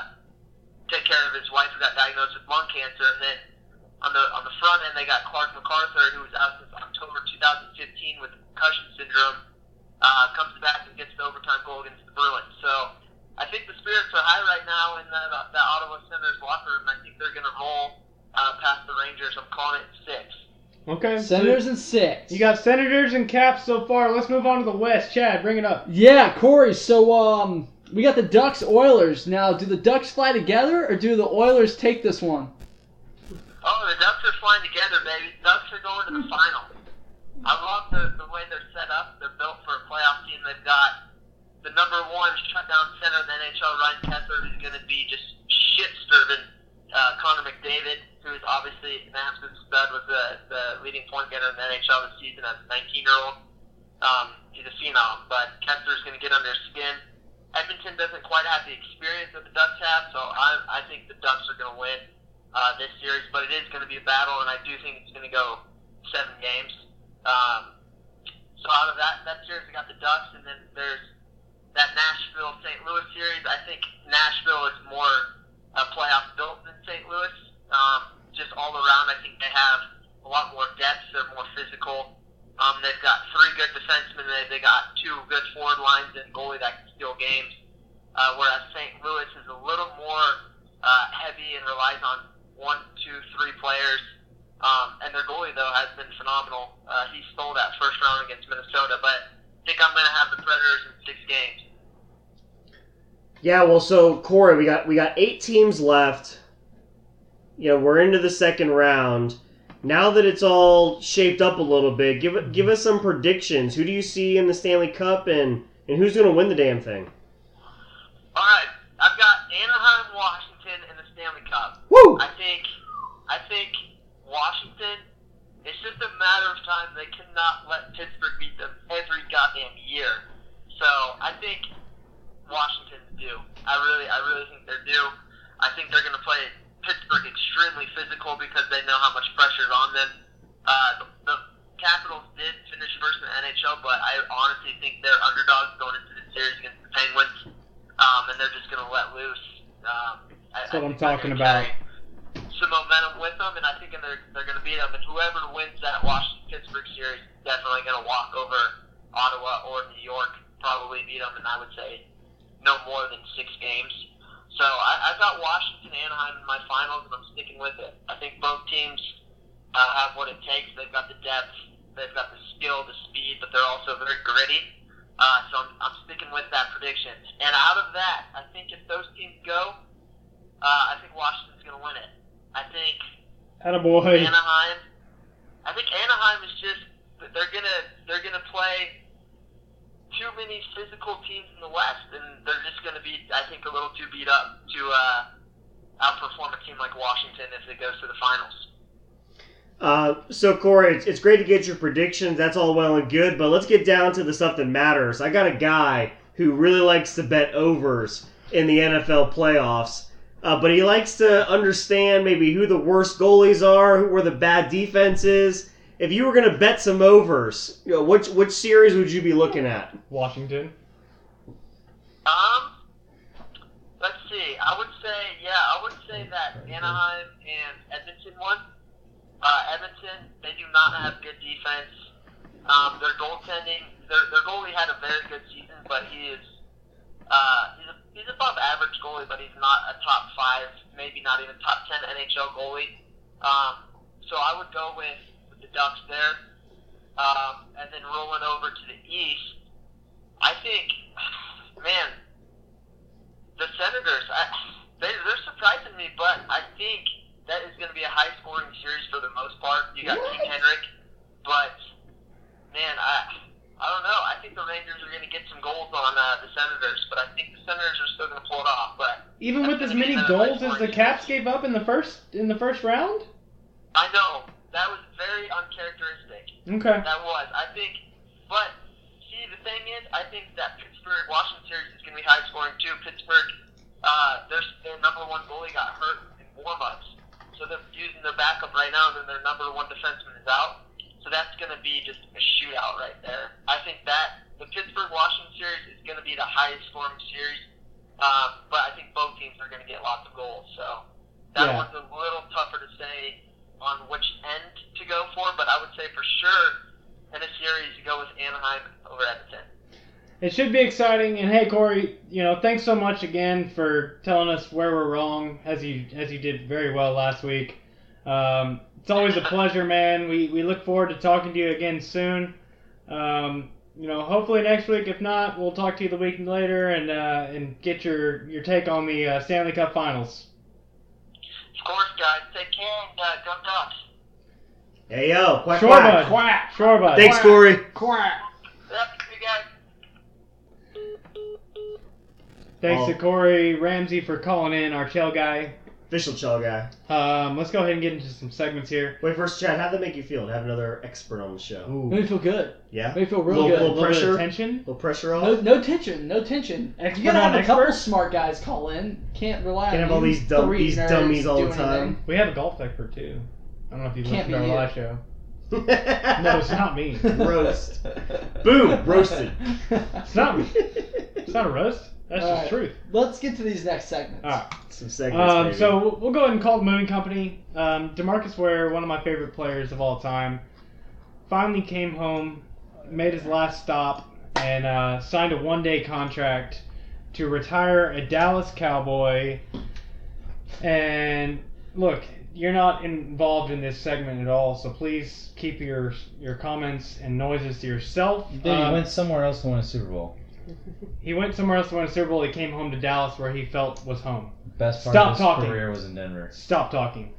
H: take care of his wife who got diagnosed with lung cancer. And then on the on the front end, they got Clarke MacArthur, who was out since October 2015 with concussion syndrome. Uh, comes back and gets the overtime goal against the Bruins. So I think the spirits are high right now in the, uh, that Ottawa Senators locker room. I think they're going to roll uh, past the Rangers. I'm calling it six.
B: Okay.
C: Senators and six.
B: You got Senators and Caps so far. Let's move on to the West. Chad, bring it up.
C: Yeah, Corey. So um, we got the Ducks Oilers. Now, do the Ducks fly together or do the Oilers take this one?
H: Oh, the Ducks are flying together, baby. Ducks are going to the final. I love the, the way they're set up. They're built for a playoff team. They've got the number one shutdown center in the NHL, Ryan Kesler, who's going to be just shit stirring uh, Connor McDavid, who is obviously an absolute stud, was the, the leading point getter in the NHL this season as a 19 year old. Um, he's a phenom, but Kesler's going to get under his skin. Edmonton doesn't quite have the experience that the Ducks have, so I, I think the Ducks are going to win uh, this series, but it is going to be a battle, and I do think it's going to go seven games. Um, so out of that that series, we got the Ducks, and then there's that Nashville St. Louis series. I think Nashville is more uh, playoff built than St. Louis. Um, just all around, I think they have a lot more depth. They're more physical. Um, they've got three good defensemen. They, they got two good forward lines and goalie that can steal games. Uh, whereas St. Louis is a little more uh, heavy and relies on one, two, three players. Um, and their goalie though has been phenomenal. Uh, he stole that first round against Minnesota, but I think I'm going to have the Predators in six games.
D: Yeah, well, so Corey, we got we got eight teams left. You know, we're into the second round. Now that it's all shaped up a little bit, give give us some predictions. Who do you see in the Stanley Cup, and and who's going to win the damn thing?
H: All right, I've got Anaheim, Washington in the Stanley Cup.
D: Woo!
H: I think, I think Washington. It's just a matter of time. They cannot let Pittsburgh beat them every goddamn year. So I think Washington's due. I really, I really think they're due. I think they're going to play Pittsburgh extremely physical because they know how much pressure is on them. Uh, the, the Capitals did finish first in the NHL, but I honestly think they're underdogs going into the series against the Penguins, um, and they're just going to let loose. Um, I,
B: That's what
H: I
B: I'm talking about.
H: carry Some momentum with them, and I think they're they're going to beat them. And whoever wins that Washington Pittsburgh series definitely going to walk over Ottawa or New York, probably beat them, and I would say no more than six games. So I, I've got Washington, Anaheim in my finals, and I'm sticking with it. I think both teams uh, have what it takes. They've got the depth, they've got the skill, the speed, but they're also very gritty. Uh, so I'm, I'm sticking with that prediction. And out of that, I think if those teams go, uh, I think Washington's going to win it. I think
B: Attaboy.
H: Anaheim. I think Anaheim is just they're gonna they're gonna play too many physical teams in the West, and they're just gonna be I think a little too beat up to uh, outperform a team like Washington if it goes to the finals.
D: Uh, so Corey, it's, it's great to get your predictions. That's all well and good, but let's get down to the stuff that matters. I got a guy who really likes to bet overs in the NFL playoffs, uh, but he likes to understand maybe who the worst goalies are, who where the bad defense is. If you were going to bet some overs, you know, which which series would you be looking at?
J: Washington.
H: Um, let's see. I would say, yeah, I would say that Anaheim and Edmonton won. Uh, Edmonton, they do not have good defense. Um, their goaltending, their, their goalie had a very good season, but he is, uh, he's, a, he's above average goalie, but he's not a top five, maybe not even top ten NHL goalie. Um, so I would go with, with the Ducks there. Um, and then rolling over to the East, I think, man, the Senators, I, they, they're surprising me, but I think that is going to be a high scoring series for the most part. You got King Henrik, but man, I I don't know. I think the Rangers are going to get some goals on uh, the Senators, but I think the Senators are still going to pull it off. But
B: Even with as many goals as the Caps gave up in the first in the first round.
H: I know that was very uncharacteristic.
B: Okay.
H: That was. I think, but see, the thing is, I think that Pittsburgh Washington series is going to be high scoring too. Pittsburgh, uh, their their number one goalie got hurt in warm ups, so they're using their backup right now, and then their number one defenseman is out. So that's going to be just a shootout right there. I think that the Pittsburgh Washington series is going to be the highest scoring series, um, but I think both teams are going to get lots of goals. So that
B: Yeah.
H: one's a little tougher to say on which end to go for, but I would say for sure in a series you go with Anaheim over Edmonton.
B: It should be exciting. And hey, Corey, you know, thanks so much again for telling us where we're wrong, as you as you did very well last week. Um, it's always a pleasure, man. We we look forward to talking to you again soon. Um, you know, hopefully next week. If not, we'll talk to you the week later and uh, and get your your take on the uh, Stanley Cup Finals.
H: Of course, guys, take care and uh, go Ducks.
D: Hey yo, quack
B: Sure,
D: quack.
B: bud. Quack. Sure, bud.
D: Thanks,
B: Quack.
D: Corey.
B: Quack.
H: Yep, you guys.
B: Thanks
D: Oh.
B: to Corey Ramsey for calling in, our shell guy.
D: Official chill guy.
B: Um, let's go ahead and get into some segments here.
D: Wait, first, Chad, how'd that make you feel to have another expert on the show?
C: Made me feel good.
D: Yeah?
C: Made me feel real
D: little,
C: good.
D: Little pressure?
B: tension?
D: little pressure off?
C: No, no tension, no tension.
B: Expert
C: you gotta have
B: on
C: a couple
B: expert?
C: smart guys call in. Can't rely
D: Can't
C: on
D: have all these dumb-
C: three
D: these
C: nerds
D: dummies all the
C: doing
D: time.
C: anything.
B: We have a golf expert too. I don't know if you've
C: Can't
B: listened to our
C: be you.
B: live show. (laughs) No, it's not me.
D: Roast. (laughs) Boom, roasted.
B: It's not me. It's not a roast. That's
C: All
B: just
C: right,
B: truth.
C: Let's get to these next segments.
B: All right.
D: Some segments,
B: Um,
D: baby.
B: so we'll- we'll go ahead and call the moving company. Um, DeMarcus Ware, one of my favorite players of all time, finally came home, made his last stop, and uh, signed a one-day contract to retire a Dallas Cowboy. And look, you're not involved in this segment at all, so please keep your your comments and noises to yourself.
E: Then
B: Uh,
E: he went somewhere else to win a Super Bowl.
B: He went somewhere else to win a Super Bowl. He came home to Dallas, where he felt was home.
E: Best part
B: Stop
E: of his
B: talking.
E: career was in Denver.
B: Stop talking.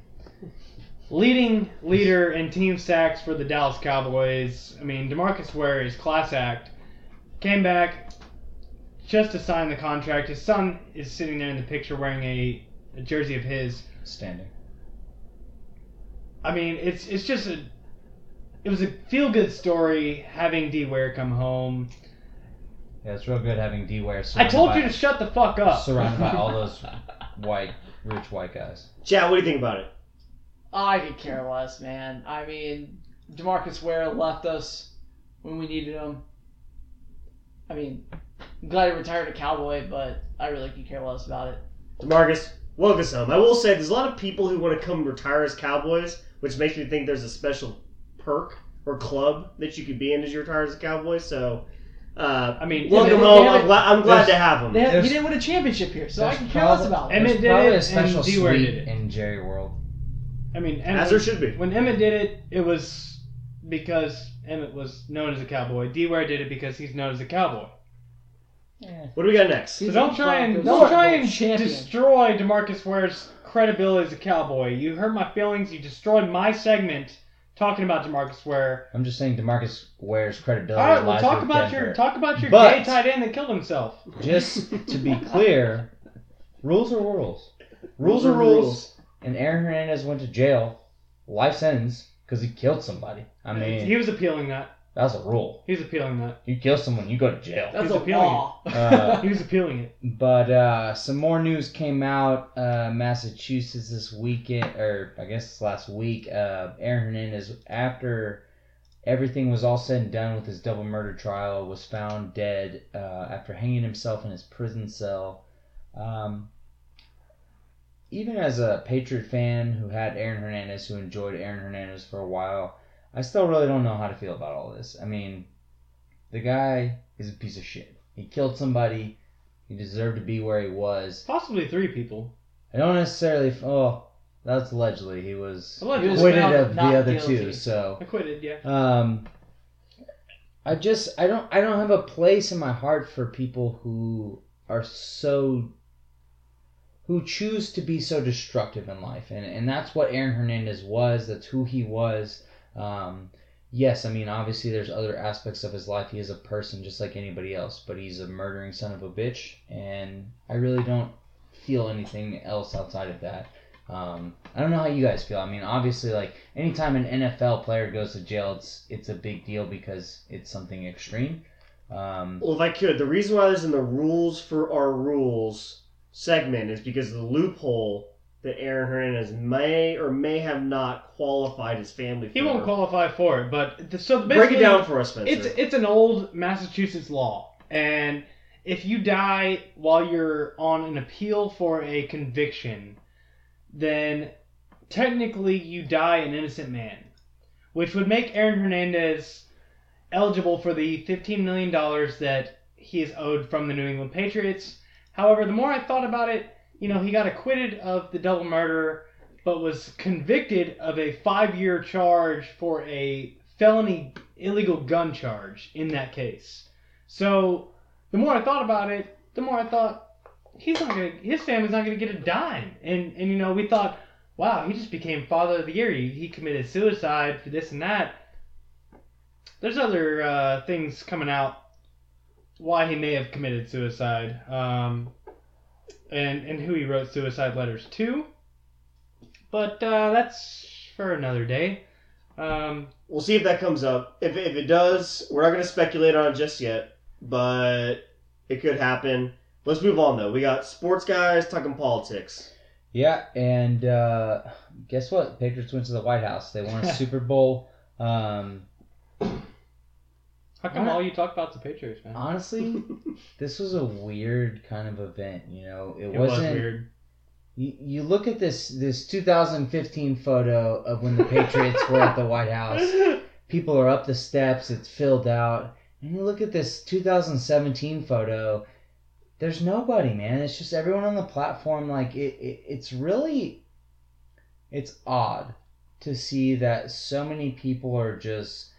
B: Leading leader in team sacks for the Dallas Cowboys. I mean, DeMarcus Ware is class act. Came back just to sign the contract. His son is sitting there in the picture wearing a, a jersey of his.
E: Standing.
B: I mean, it's it's just a it was a feel good story having D Ware come home.
E: Yeah, it's real good having D Ware.
B: I told you to shut the fuck up.
E: Surrounded by all those (laughs) white, rich white guys.
D: Chad, what do you think about it?
C: I could care less, man. I mean, DeMarcus Ware left us when we needed him. I mean, I'm glad he retired a Cowboy, but I really could care less about it.
D: DeMarcus, welcome home. I will say, there's a lot of people who want to come retire as Cowboys, which makes me think there's a special perk or club that you could be in as you retire as a Cowboy. So, uh,
B: I mean,
D: welcome
C: they-
D: home.
C: they have
D: I'm,
C: a-
D: glad, I'm glad to have him.
C: They he didn't win a championship here, so I can care less about it.
B: Emmett did
E: probably
B: it,
E: a special
B: and D Ware
E: suite
B: did it.
E: in Jerry World.
B: I mean, Emmett,
D: As there should be.
B: When Emmett did it, it was because Emmett was known as a cowboy. D Ware did it because he's known as a cowboy.
D: What do we got next?
B: So don't try and don't try and
C: champion.
B: destroy DeMarcus Ware's credibility as a cowboy. You hurt my feelings. You destroyed my segment talking about DeMarcus Ware.
E: I'm just saying DeMarcus Ware's credibility
B: All right, well talk about
E: Denver.
B: your talk about your
E: But-
B: gay tight end that killed himself.
E: Just (laughs) to be clear, rules are rules. Rules are rules. And Aaron Hernandez went to jail, life sentence, because he killed somebody. I mean,
B: he was appealing that.
E: That's a rule.
B: He's appealing that.
E: You kill someone, you go to jail.
C: That's
B: He's appealing
C: law. (laughs)
E: Uh,
B: He was appealing it.
E: But uh, some more news came out. Uh, Massachusetts this weekend, or I guess it's last week. Uh, Aaron Hernandez, after everything was all said and done with his double murder trial, was found dead uh, after hanging himself in his prison cell. Um, even as a Patriot fan who had Aaron Hernandez, who enjoyed Aaron Hernandez for a while, I still really don't know how to feel about all this. I mean, the guy is a piece of shit. He killed somebody. He deserved to be where he was.
B: Possibly three people.
E: I don't necessarily. Oh, that's allegedly. He was
B: Allegedly.
C: was
E: acquitted of the other
C: guilty.
E: two. So,
B: Acquitted, yeah.
E: um, I just I don't I don't have a place in my heart for people who are so who choose to be so destructive in life, and and that's what Aaron Hernandez was. That's who he was. Um, yes, I mean obviously there's other aspects of his life. He is a person just like anybody else, but he's a murdering son of a bitch, and I really don't feel anything else outside of that. Um, I don't know how you guys feel. I mean, obviously, like anytime an NFL player goes to jail, it's it's a big deal because it's something extreme. Um,
D: Well, if I could, the reason why there's in the rules for our rules segment is because the loophole that Aaron Hernandez may or may have not qualified his family for.
B: He won't qualify for it, but th- so
D: Break it down for us, Spencer.
B: It's it's an old Massachusetts law, and if you die while you're on an appeal for a conviction, then technically you die an innocent man, which would make Aaron Hernandez eligible for the $15 million that he is owed from the New England Patriots. However, the more I thought about it, you know, he got acquitted of the double murder, but was convicted of a five year charge for a felony illegal gun charge in that case. So the more I thought about it, the more I thought he's not gonna his family's not gonna get a dime. And and you know, we thought, wow, he just became father of the year. He, he committed suicide for this and that. There's other uh, things coming out why he may have committed suicide. Um, and and who he wrote suicide letters to. But uh, that's for another day. Um,
D: We'll see if that comes up. If, if it does, we're not going to speculate on it just yet, but it could happen. Let's move on, though. We got sports guys talking politics.
E: Yeah, and uh, guess what? Patriots went to the White House. They won a (laughs) Super Bowl. Um,
B: how come all you talk about the Patriots, man?
E: honestly, (laughs) this was a weird kind of event. You know, it,
B: It was
E: wasn't.
B: weird.
E: You, you look at this this 2015 photo of when the Patriots were at the White House. (laughs) People are up the steps. It's filled out. And you look at this 2017 photo. There's nobody, man. It's just everyone on the platform. Like it, it it's really, it's odd to see that so many people are just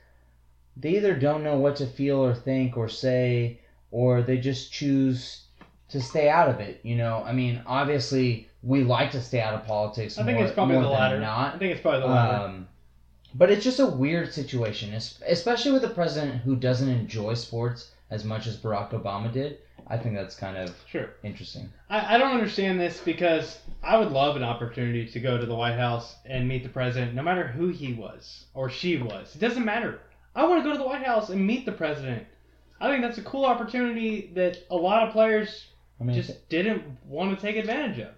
E: they either don't know what to feel or think or say or they just choose to stay out of it you know i mean obviously we like to stay out of politics
B: I think
E: more,
B: it's probably the latter.
E: not
B: I think it's probably the latter.
E: um, but it's just a weird situation especially with a president who doesn't enjoy sports as much as barack obama did i think that's kind of
B: Sure.
E: interesting
B: I, I don't understand this because I would love an opportunity to go to the White House and meet the president, no matter who he was or she was. It doesn't matter. I want to go to the White House and meet the president. I think that's a cool opportunity that a lot of players
E: I mean,
B: just didn't want to take advantage of.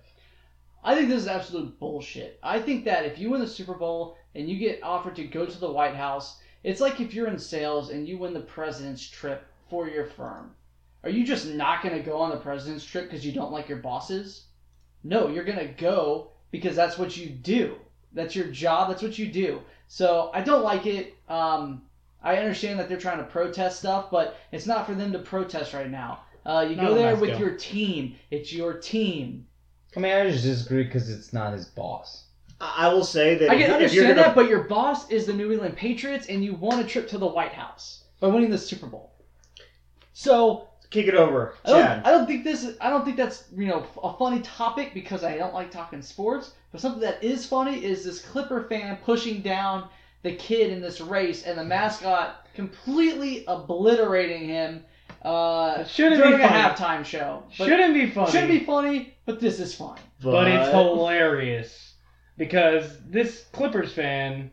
C: I think this is absolute bullshit. I think that if you win the Super Bowl and you get offered to go to the White House, it's like if you're in sales and you win the president's trip for your firm. Are you just not going to go on the president's trip because you don't like your bosses? No, you're going to go because that's what you do. That's your job. That's what you do. So I don't like it. Um, I understand that they're trying to protest stuff, but it's not for them to protest right now. Uh, you
B: Not
C: go
B: on
C: there
B: that
C: with
B: scale.
C: your team. It's your team.
E: i mean i just disagree because it's not his boss
D: I I will say that
C: I
D: if,
C: can
D: if you're
C: understand
D: gonna,
C: that, but your boss is the New England Patriots, and you won a trip to the White House by winning the Super Bowl. So
D: kick it over,
C: I don't,
D: Chad.
C: I don't think this. I don't think that's you know a funny topic because I don't like talking sports. But something that is funny is this Clipper fan pushing down the kid in this race, and the mascot completely obliterating him. Uh,
B: It shouldn't
C: during
B: be
C: a
B: funny.
C: halftime show. But-
B: Shouldn't be funny.
C: Shouldn't be funny, but this is funny.
B: but it's hilarious because this Clippers fan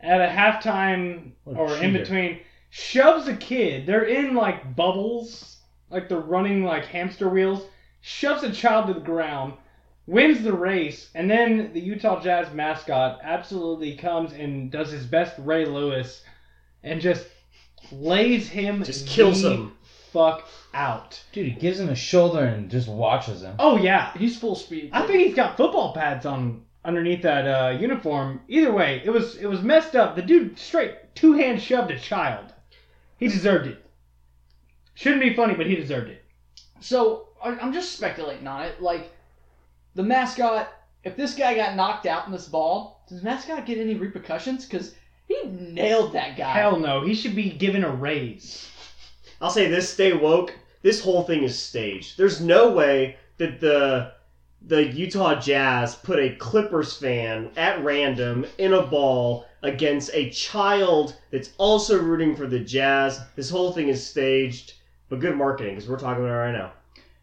B: at a halftime
E: What a
B: or in between shoves a kid. They're in like bubbles, like they're running like hamster wheels. Shoves a child to the ground, wins the race, and then the Utah Jazz mascot absolutely comes and does his best Ray Lewis and just lays him
D: Just kills
B: the
D: him.
B: fuck out.
E: dude he gives him a shoulder and just watches him
B: Oh yeah,
C: He's full speed.
B: I think he's got football pads on underneath that uh, uniform. Either way, it was it was messed up. The dude straight two hand shoved a child. He deserved it. Shouldn't be funny, but he deserved it.
C: So I- I'm just speculating on it. Like the mascot, if this guy got knocked out in this ball, does the mascot get any repercussions? Because He nailed that guy.
B: Hell no, he should be given a raise.
D: I'll say this: stay woke. This whole thing is staged. There's no way that the the Utah Jazz put a Clippers fan at random in a ball against a child that's also rooting for the Jazz. This whole thing is staged, but good marketing because we're talking about it right now.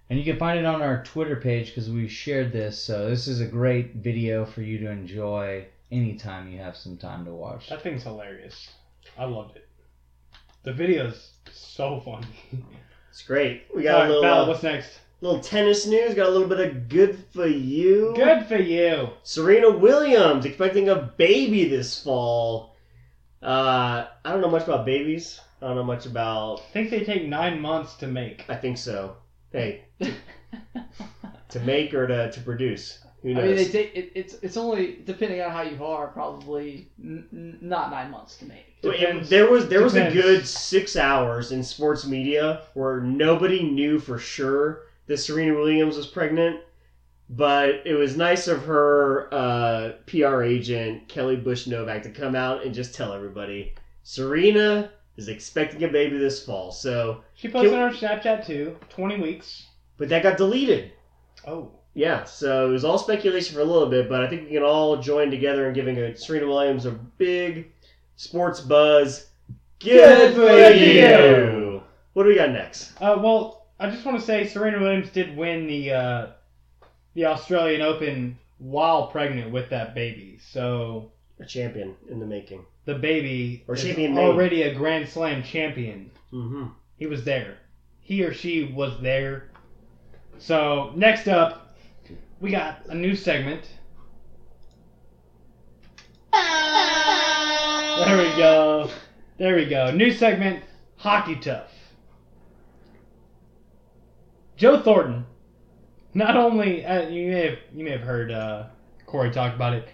E: And you can find it on our Twitter page because we shared this. So this is a great video for you to enjoy anytime you have some time to watch.
B: That thing's hilarious. I loved it. The video's so funny.
D: It's great. We got
B: All
D: a
B: right,
D: little
B: Val,
D: uh,
B: what's next?
D: little tennis news. Got a little bit of good for you.
B: Good for you.
D: Serena Williams expecting a baby this fall. Uh, I don't know much about babies. I don't know much about.
B: I think they take nine months to make.
D: I think so. Hey, to, to make or to, to produce. Who
C: I
D: knows?
C: mean, they take it, it's it's only depending on how you are, probably n- n- not nine months to make.
D: Well, it-
B: Depends.
D: there was there was a good six hours in sports media where nobody knew for sure that Serena Williams was pregnant, but it was nice of her uh, PR agent Kelly Bush Novak to come out and just tell everybody Serena is expecting a baby this fall. So,
B: She posted on her Snapchat too. Twenty weeks.
D: but that got deleted.
B: Oh.
D: Yeah, so it was all speculation for a little bit, but I think we can all join together in giving a Serena Williams a big sports buzz. Good, for you. What do we got next?
B: Uh, well, I just want to say Serena Williams did win the uh, the Australian Open while pregnant with that baby. So
D: A champion in the making.
B: the baby
D: Or
B: is
D: champion made.
B: already a Grand Slam champion.
D: Mm-hmm.
B: He was there. He or she was there. So next up, we got a new segment. There we go. There we go. New segment, Hockey Tough. Joe Thornton. Not only uh, you may have you may have heard uh, Corey talk about it,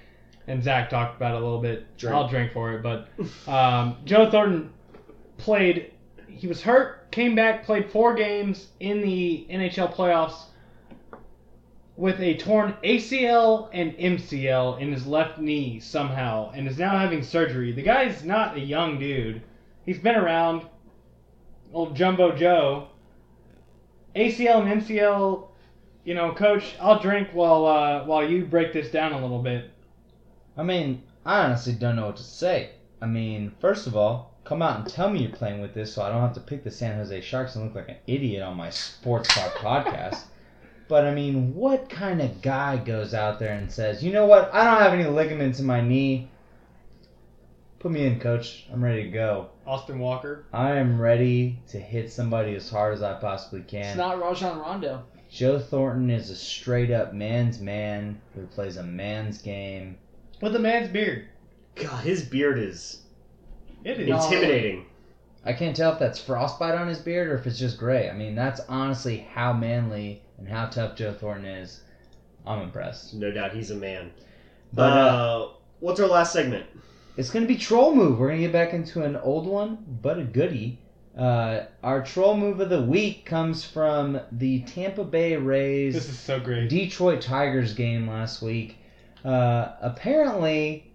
B: and Zach talked about it a little bit.
D: Drink.
B: I'll drink for it, but um, Joe Thornton played. He was hurt, came back, played four games in the NHL playoffs with a torn ACL and MCL in his left knee somehow, and is now having surgery. The guy's not a young dude. He's been around. Old Jumbo Joe. ACL and MCL. You know, Coach, I'll drink while uh, while you break this down a little bit.
E: I mean, I honestly don't know what to say. I mean, first of all, come out and tell me you're playing with this so I don't have to pick the San Jose Sharks and look like an idiot on my sports talk (laughs) podcast. But I mean, what kind of guy goes out there and says, you know what, I don't have any ligaments in my knee. Put me in, coach. I'm ready to go.
B: Austin Walker.
E: I am ready to hit somebody as hard as I possibly can.
C: It's not Rajon Rondo.
E: Joe Thornton is a straight up man's man who plays a man's game.
B: With the man's beard.
D: God, his beard is
B: It is.
D: intimidating.
E: I can't tell if that's frostbite on his beard or if it's just gray. I mean, that's honestly how manly and how tough Joe Thornton is. I'm impressed.
D: No doubt, he's a man.
E: But uh,
D: uh, what's our last segment?
E: it's going to be troll move. We're going to get back into an old one, but a goodie. Uh, our troll move of the week comes from the Tampa Bay Rays
B: This is so great.
E: Detroit Tigers game last week. Uh, apparently,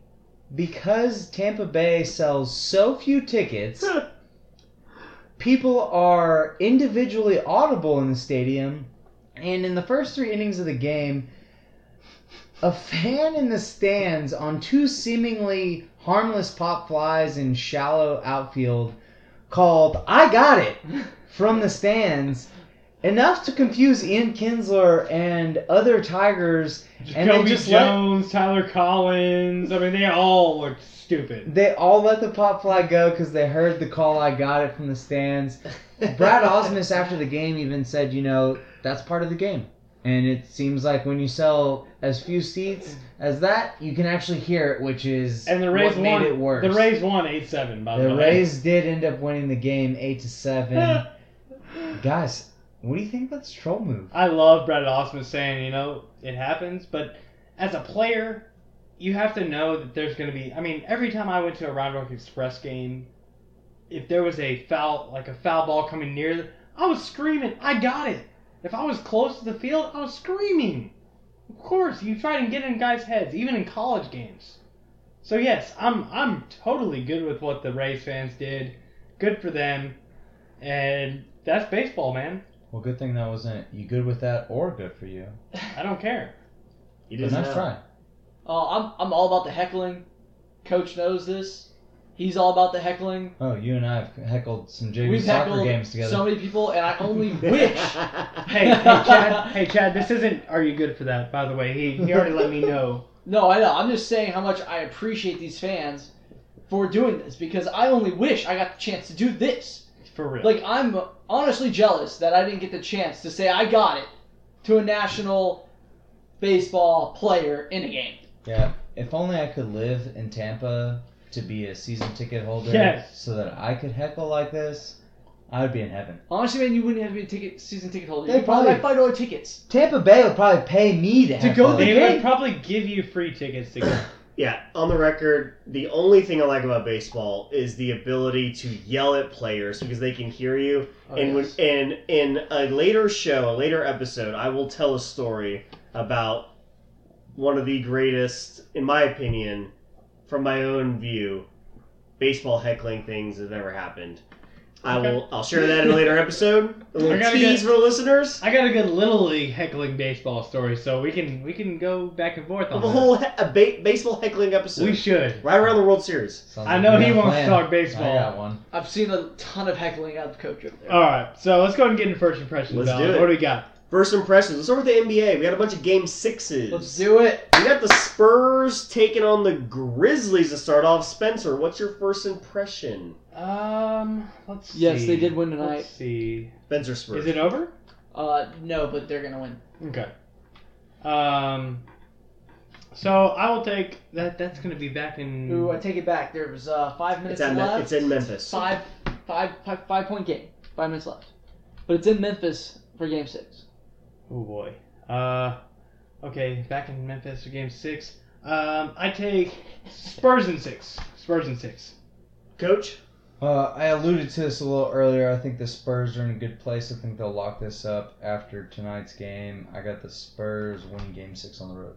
E: because Tampa Bay sells so few tickets, (laughs) people are individually audible in the stadium. And in the first three innings of the game, a fan in the stands on two seemingly harmless pop flies in shallow outfield called I got it (laughs) from the stands enough to confuse Ian Kinsler and other Tigers and then
B: Jacoby
E: just let,
B: Jones, Tyler Collins. I mean, they all look stupid.
E: they all let the pop fly go because they heard the call I got it from the stands. Brad (laughs) Ausmus after the game even said, you know, that's part of the game. And it seems like when you sell as few seats as that, you can actually hear it, which is
B: And the Rays
E: what made
B: won.
E: it worse.
B: The Rays won eight seven. By the,
E: The
B: way.
E: The Rays did end up winning the game eight to seven. (laughs) Guys, what do you think about this troll move?
B: I love Brad Ausmus saying, you know, it happens, but as a player, you have to know that there's going to be. I mean, every time I went to a Round Rock Express game, if there was a foul, like a foul ball coming near, I was screaming, "I got it!" If I was close to the field, I was screaming. Of course, you try and get in guys' heads, even in college games. So yes, I'm I'm totally good with what the Rays fans did. Good for them, and that's baseball, man.
E: Well, good thing that wasn't you good with that or good for you. (laughs)
B: I don't care.
D: You
E: But
D: didn't
E: nice
D: know.
E: try.
C: Oh, I'm I'm all about the heckling. Coach knows this. He's all about the heckling.
E: Oh, you and I have heckled some JV
C: We've
E: soccer
C: heckled
E: games together.
C: so many people, and I only (laughs) wish. (laughs)
B: Hey, hey, Chad. Hey, Chad. This isn't. Are you good for that? By the way, he he already let me know.
C: No, I know. I'm just saying how much I appreciate these fans for doing this because I only wish I got the chance to do this.
B: For real.
C: Like I'm honestly jealous that I didn't get the chance to say I got it to a national baseball player in a game.
E: Yeah, if only I could live in Tampa to be a season ticket holder,
B: Yes.
E: so that I could heckle like this, I would be in heaven.
C: Honestly, man, you wouldn't have to be a ticket season ticket holder.
E: They
C: You probably
E: probably-
C: buy five dollar tickets.
E: Tampa Bay would probably pay me to,
C: To
E: heckle
C: go to the
B: they
C: game.
B: would probably give you free tickets to go. (coughs)
D: Yeah, on the record, the only thing I like about baseball is the ability to yell at players because they can hear you.
C: Oh,
D: and
C: yes.
D: when, and in a later show, a later episode, I will tell a story about one of the greatest, in my opinion, from my own view, baseball heckling things that have ever happened. I
B: Okay.
D: will. I'll share that in a later episode. A
B: I
D: little tease
B: get-
D: for the listeners.
B: I got a good little league heckling baseball story, so we can we can go back and forth on
D: Of a
B: that.
D: whole he- a ba- baseball heckling episode.
B: We should.
D: right around the World Series.
E: Sounds
B: I know
E: we
B: he
E: got a
B: wants to talk baseball.
E: I got one.
C: I've seen a ton of heckling out of the coach over there.
B: All right, so let's go ahead and get into first impressions.
D: Let's
B: Ballard.
D: do it.
B: What do we got?
D: First impressions. Let's start with the NBA. We got a bunch of game sixes.
C: Let's do it.
D: We got the Spurs taking on the Grizzlies to start off. Spencer, what's your first impression?
B: Um, let's see.
C: Yes, they did win tonight.
B: Let's see.
D: Spencer Spurs.
B: Is it over?
C: Uh, no, but they're gonna win.
B: Okay. Um. So I will take that. That's going to be back in.
C: Ooh, I take it back. There was uh, five
D: It's,
C: minutes
D: at Me-
C: left.
D: it's in Memphis.
C: Five, five, five, five point game. Five minutes left. But it's in Memphis for game six.
B: Oh boy. Uh. Okay, back in Memphis for Game Six. Um, I take Spurs in six. Spurs in six.
D: Coach?
E: Uh, I alluded to this a little earlier. I think the Spurs are in a good place. I think they'll lock this up after tonight's game. I got the Spurs winning Game Six on the road.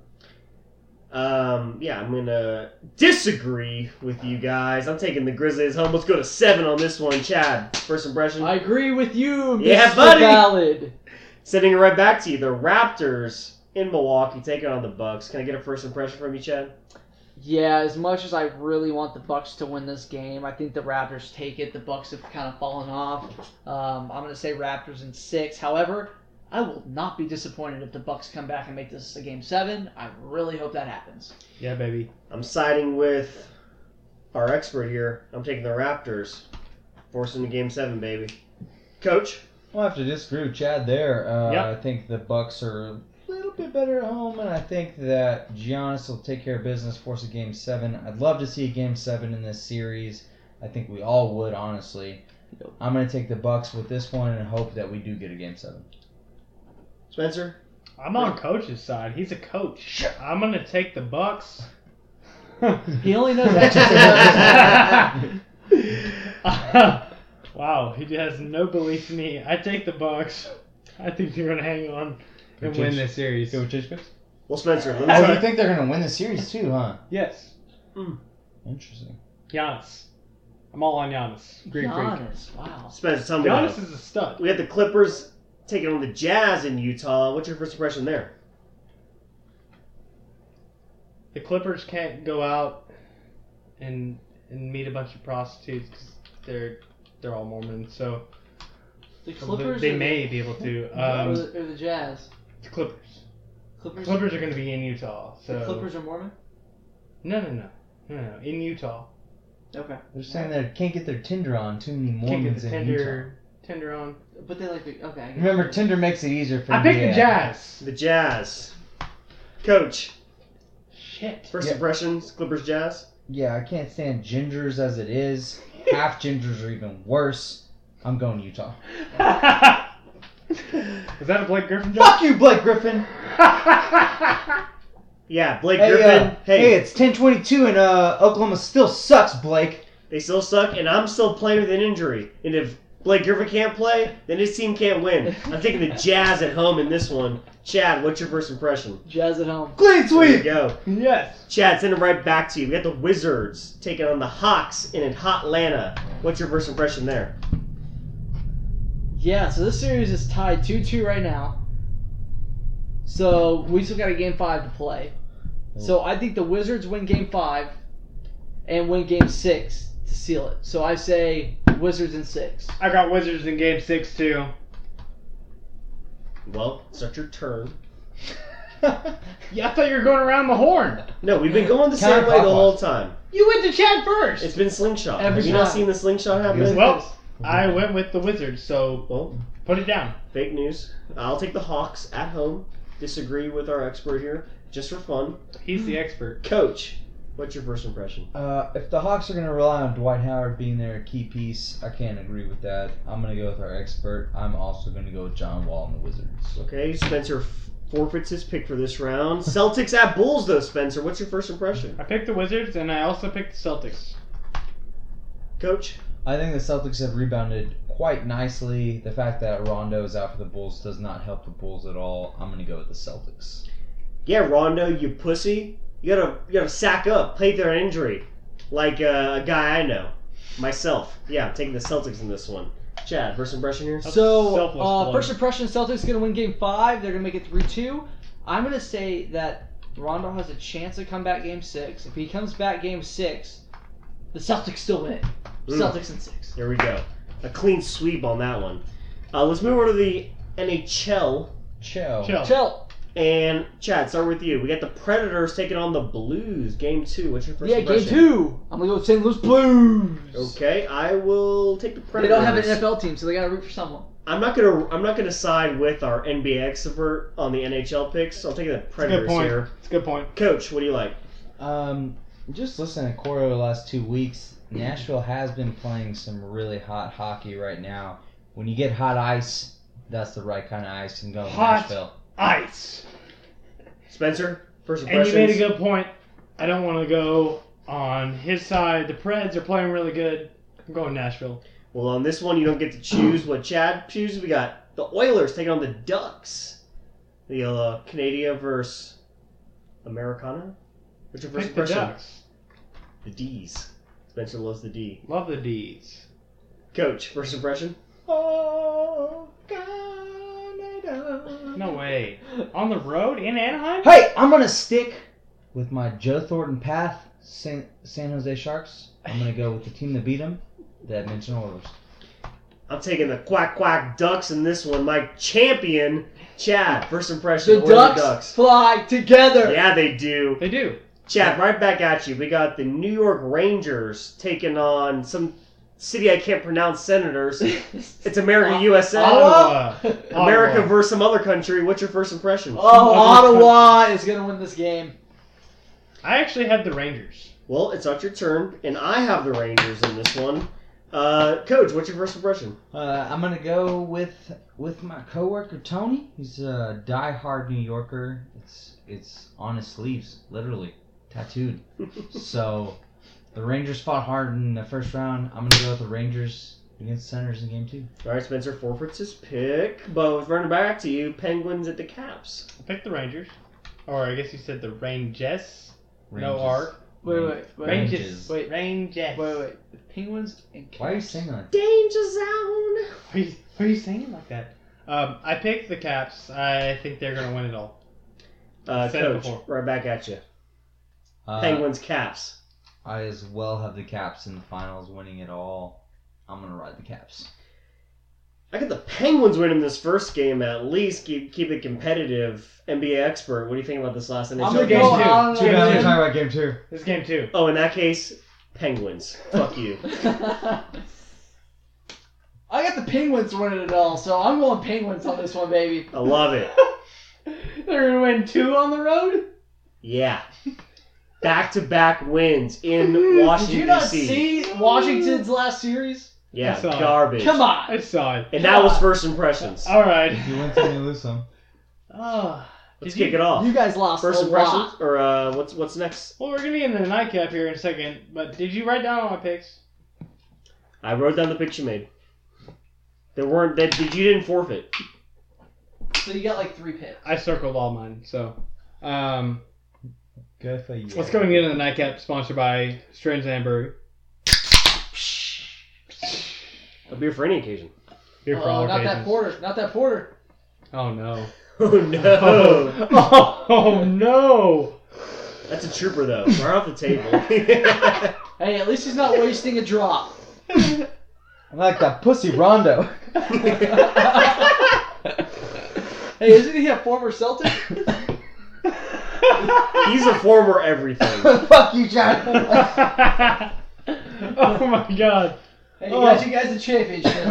D: Um, yeah, I'm going to disagree with you guys. I'm taking the Grizzlies home. Let's go to seven on this one. Chad, first impression?
C: I agree with you, Mr.
D: Yeah, buddy.
C: Ballad.
D: Sending it right back to you. The Raptors in Milwaukee taking on the Bucks. Can I get a first impression from you, Chad?
C: Yeah, as much as I really want the Bucks to win this game, I think the Raptors take it. The Bucks have kind of fallen off. Um, I'm going to say Raptors in six. However, I will not be disappointed if the Bucks come back and make this a game seven. I really hope that happens.
B: Yeah, baby.
D: I'm siding with our expert here. I'm taking the Raptors. Forcing the game seven, baby. Coach?
E: Well, I have to disagree with Chad there. Uh,
B: Yep.
E: I think the Bucks are a little bit better at home, and I think that Giannis will take care of business, force a game seven. I'd love to see a game seven in this series. I think we all would, honestly. I'm going to take the Bucks with this one and hope that we do get a game seven.
D: Spencer?
B: I'm on Coach's side. He's a coach. I'm gonna take the Bucks.
C: He only knows (laughs) that. (laughs)
B: wow, he has no belief in me. I take the Bucks. I think they're gonna hang on and
E: Coach
B: win this series.
E: Go with Chase
D: Well, Spencer, let me
E: Oh,
D: try-
E: you think they're going to win the series too, huh?
B: Yes,
E: Interesting.
B: Giannis. I'm all on Giannis. Greek freak.
C: Giannis, wow.
D: Spencer, tell me.
B: Giannis
D: now.
B: is a stud.
D: We got the Clippers taking on the Jazz in Utah. What's your first impression there?
B: The Clippers can't go out and and meet a bunch of prostitutes 'cause they're they're all Mormons. So
C: The Clippers.
B: they
C: or
B: may
C: the,
B: be able to. (laughs)
C: or,
B: Um,
C: the, or the Jazz.
B: The Clippers.
C: Clippers.
B: Clippers are going to be in Utah. So
C: The Clippers are Mormon.
B: No, no, no, no, no. In Utah.
C: Okay.
E: They're saying they can't get their Tinder on. Too many
B: Can't get
E: Mormons
B: the
E: in Utah.
B: Tinder, Tinder on.
C: But they like the okay. I get
E: Remember,
C: it.
E: Tinder makes it easier for
B: I picked the Jazz.
D: The Jazz. Coach,
B: Shit.
D: first
E: Yeah.
D: impressions, Clippers Jazz?
E: Yeah, I can't stand gingers as it is. (laughs) Half gingers are even worse. I'm going Utah. (laughs) (laughs)
B: Is that a Blake Griffin joke?
E: Fuck you, Blake Griffin. (laughs)
D: Yeah, Blake
E: Hey,
D: Griffin.
E: uh,
D: hey,
E: hey, it's 10:22 and uh, Oklahoma still sucks, Blake.
D: they still suck, and I'm still playing with an injury. And if Blake Griffin can't play, then his team can't win. I'm taking the Jazz at home in this one. Chad, what's your first impression?
C: Jazz at home.
E: Clean
D: There you
E: sweep.
D: go.
B: Yes.
D: Chad, send it right back to you. We got the Wizards taking on the Hawks in Atlanta. What's your first impression there?
C: Yeah, so this series is tied 2 2 right now. So we still got a game five to play. So oh. I think the Wizards win game five and win game six to seal it. So I say Wizards in six.
B: I got Wizards in game six too.
D: Well, start your turn. (laughs)
B: Yeah, I thought you were going around the horn.
D: No, we've been going the same way the
E: Counterclockwise.
D: whole time.
B: You went to Chad first.
D: It's been slingshot.
C: Every
D: Have you not
C: time.
D: seen the slingshot happen?
B: well, I went with the Wizards, so
D: Well,
B: put it down.
D: fake news. I'll take the Hawks at home. Disagree with our expert here, just for fun.
B: He's the expert.
D: Coach, what's your first impression?
E: Uh, if the Hawks are going to rely on Dwight Howard being their key piece, I can't agree with that. I'm going to go with our expert. I'm also going to go with John Wall and the Wizards.
D: Okay, Spencer f- forfeits his pick for this round. (laughs) Celtics at Bulls, though, Spencer. What's your first impression?
B: I picked the Wizards, and I also picked the Celtics.
D: Coach?
E: I think the Celtics have rebounded quite nicely. The fact that Rondo is out for the Bulls does not help the Bulls at all. I'm going to go with the Celtics.
D: Yeah, Rondo, you pussy. You gotta, you gotta sack up, play through an injury, like uh, a guy I know, myself. Yeah, I'm taking the Celtics in this one. Chad, first impression here.
C: So uh, first impression, Celtics gonna win game five. They're gonna make it three two. I'm gonna say that Rondo has a chance to come back game six. If he comes back game six, the Celtics still win.
D: Mm.
C: Celtics in six.
D: Here we go. A clean sweep on that one. Uh, let's move over to the NHL.
E: Chill.
B: Chill.
C: Chill.
D: And Chad, start with you. We got the Predators taking on the Blues. Game two. What's your first
C: Yeah, game two. I'm gonna go with St. Louis Blues.
D: Okay, I will take the Predators.
C: They don't have an NFL team, so they gotta root for someone.
D: I'm not gonna. I'm not gonna side with our NBA expert on the NHL picks. I'll take the
B: It's a good
D: Predators
B: point.
D: here.
B: It's a good point.
D: Coach, what do you like?
E: Um, just listening to Coro the last two weeks, Nashville has been playing some really hot hockey right now. When you get hot ice, that's the right kind of ice and go with
B: Hot
E: Nashville.
B: Ice.
D: Spencer, first
B: And
D: impressions.
B: you made a good point. I don't want to go on his side. The Preds are playing really good. I'm going Nashville.
D: Well, on this one, you don't get to choose what Chad chooses. We got the Oilers taking on the Ducks. The uh, Canada versus Americana. What's your first
B: Pick the
D: impression?
B: Ducks.
D: The D's. Spencer loves the D.
B: Love the D's.
D: Coach, first impression?
E: Oh, Canada.
B: No way. On the road in Anaheim?
E: Hey, I'm gonna stick with my Joe Thornton path, San, San Jose Sharks. I'm gonna go with the team that beat them, the Edmonton Oilers.
D: I'm taking the Quack Quack Ducks in this one. My champion, Chad. First impression.
C: The
D: Oiler
C: Ducks, fly together.
D: Yeah, they do.
B: They do.
D: Chad, right back at you. We got the New York Rangers taking on some city I can't pronounce senators. (laughs) It's America, USA.
B: Ottawa.
D: America
B: Ottawa.
D: versus some other country. What's your first impression?
C: Oh, Ottawa is gonna win this game.
B: I actually have the Rangers.
D: Well, it's not your turn, and I have the Rangers in this one. Uh, Coach, what's your first impression?
E: Uh, I'm gonna go with with my coworker Tony. He's a die-hard New Yorker. It's it's on his sleeves, literally tattooed. so the Rangers fought hard in the first round. I'm gonna go with the Rangers against the Senators in game two.
D: All right, Spencer forfeits his pick, but running back to you, Penguins at the Caps.
B: I picked the Rangers. Or I guess you said the Rangers. No R.
C: Wait, wait, wait.
B: Rangers.
C: Wait,
B: Rangers.
C: wait, wait. The Penguins and
E: Why are you saying that?
D: Danger zone.
B: Why are you, why are you saying it like that? Um, I picked the Caps. I think they're going to win it all.
D: Uh,
B: Said it
D: Coach,
B: before.
D: right back at you.
E: Uh,
D: Penguins, Caps.
E: I as well have the Caps in the finals, winning it all. I'm gonna ride the Caps.
D: I got the Penguins winning this first game at least. Keep keep it competitive. NBA expert, what do you think about this last NHL
C: I'm gonna
D: game?
C: go
B: two.
C: on.
B: Two down.
E: talking about game two.
B: This is game two.
D: Oh, in that case, Penguins. Fuck you. (laughs)
C: I got the Penguins winning it all, so I'm going Penguins on this one, baby.
D: I love it. (laughs)
B: They're going to win two on the road?
D: Yeah. Back to back wins in Washington.
C: Did you not
D: D.C.
C: see Washington's last series?
D: Yeah,
B: I saw it.
D: garbage.
C: Come on.
B: I saw it.
D: And that was first impressions.
B: All right.
E: You win some, you lose some. (sighs)
B: Oh,
D: Let's kick
B: you-
D: it off.
C: You guys lost
D: First
C: a
D: impressions,
C: lot.
D: or uh, what's what's next?
B: Well, we're going to get into the nightcap here in a second, but did you write down all my picks?
D: I wrote down the picks you made. There weren't that you didn't forfeit.
C: So you got like three picks.
B: I circled all mine. So, um,
E: Good for you.
B: let's go and get into the nightcap sponsored by Strange Land Brewery.
D: A beer for any occasion.
B: Beer for
C: oh,
B: all
C: not that
B: occasions.
C: porter. Not that porter.
B: Oh no. (laughs)
D: Oh no.
B: Oh, (laughs) oh no.
D: That's a trooper though. We're off the table. (laughs)
C: Hey, at least he's not wasting a drop.
E: I like that pussy Rondo.
C: Hey, isn't he a former Celtic?
D: He's a former everything. (laughs)
E: Fuck you, John. (laughs)
B: oh my god.
C: Hey, he
B: Oh.
C: got you guys a championship. (laughs)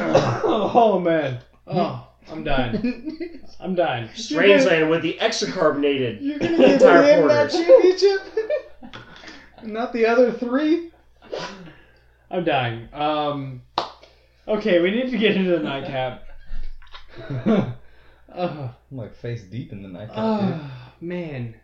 B: Oh man. Oh, I'm dying. I'm dying.
D: Strangeland with the extra carbonated
E: You're gonna give
D: entire
E: him that
D: porters.
E: championship? Not the other three?
B: I'm dying. Um. Okay, we need to get into the nightcap. Oh,
E: I'm like face deep in the nightcap.
B: oh man.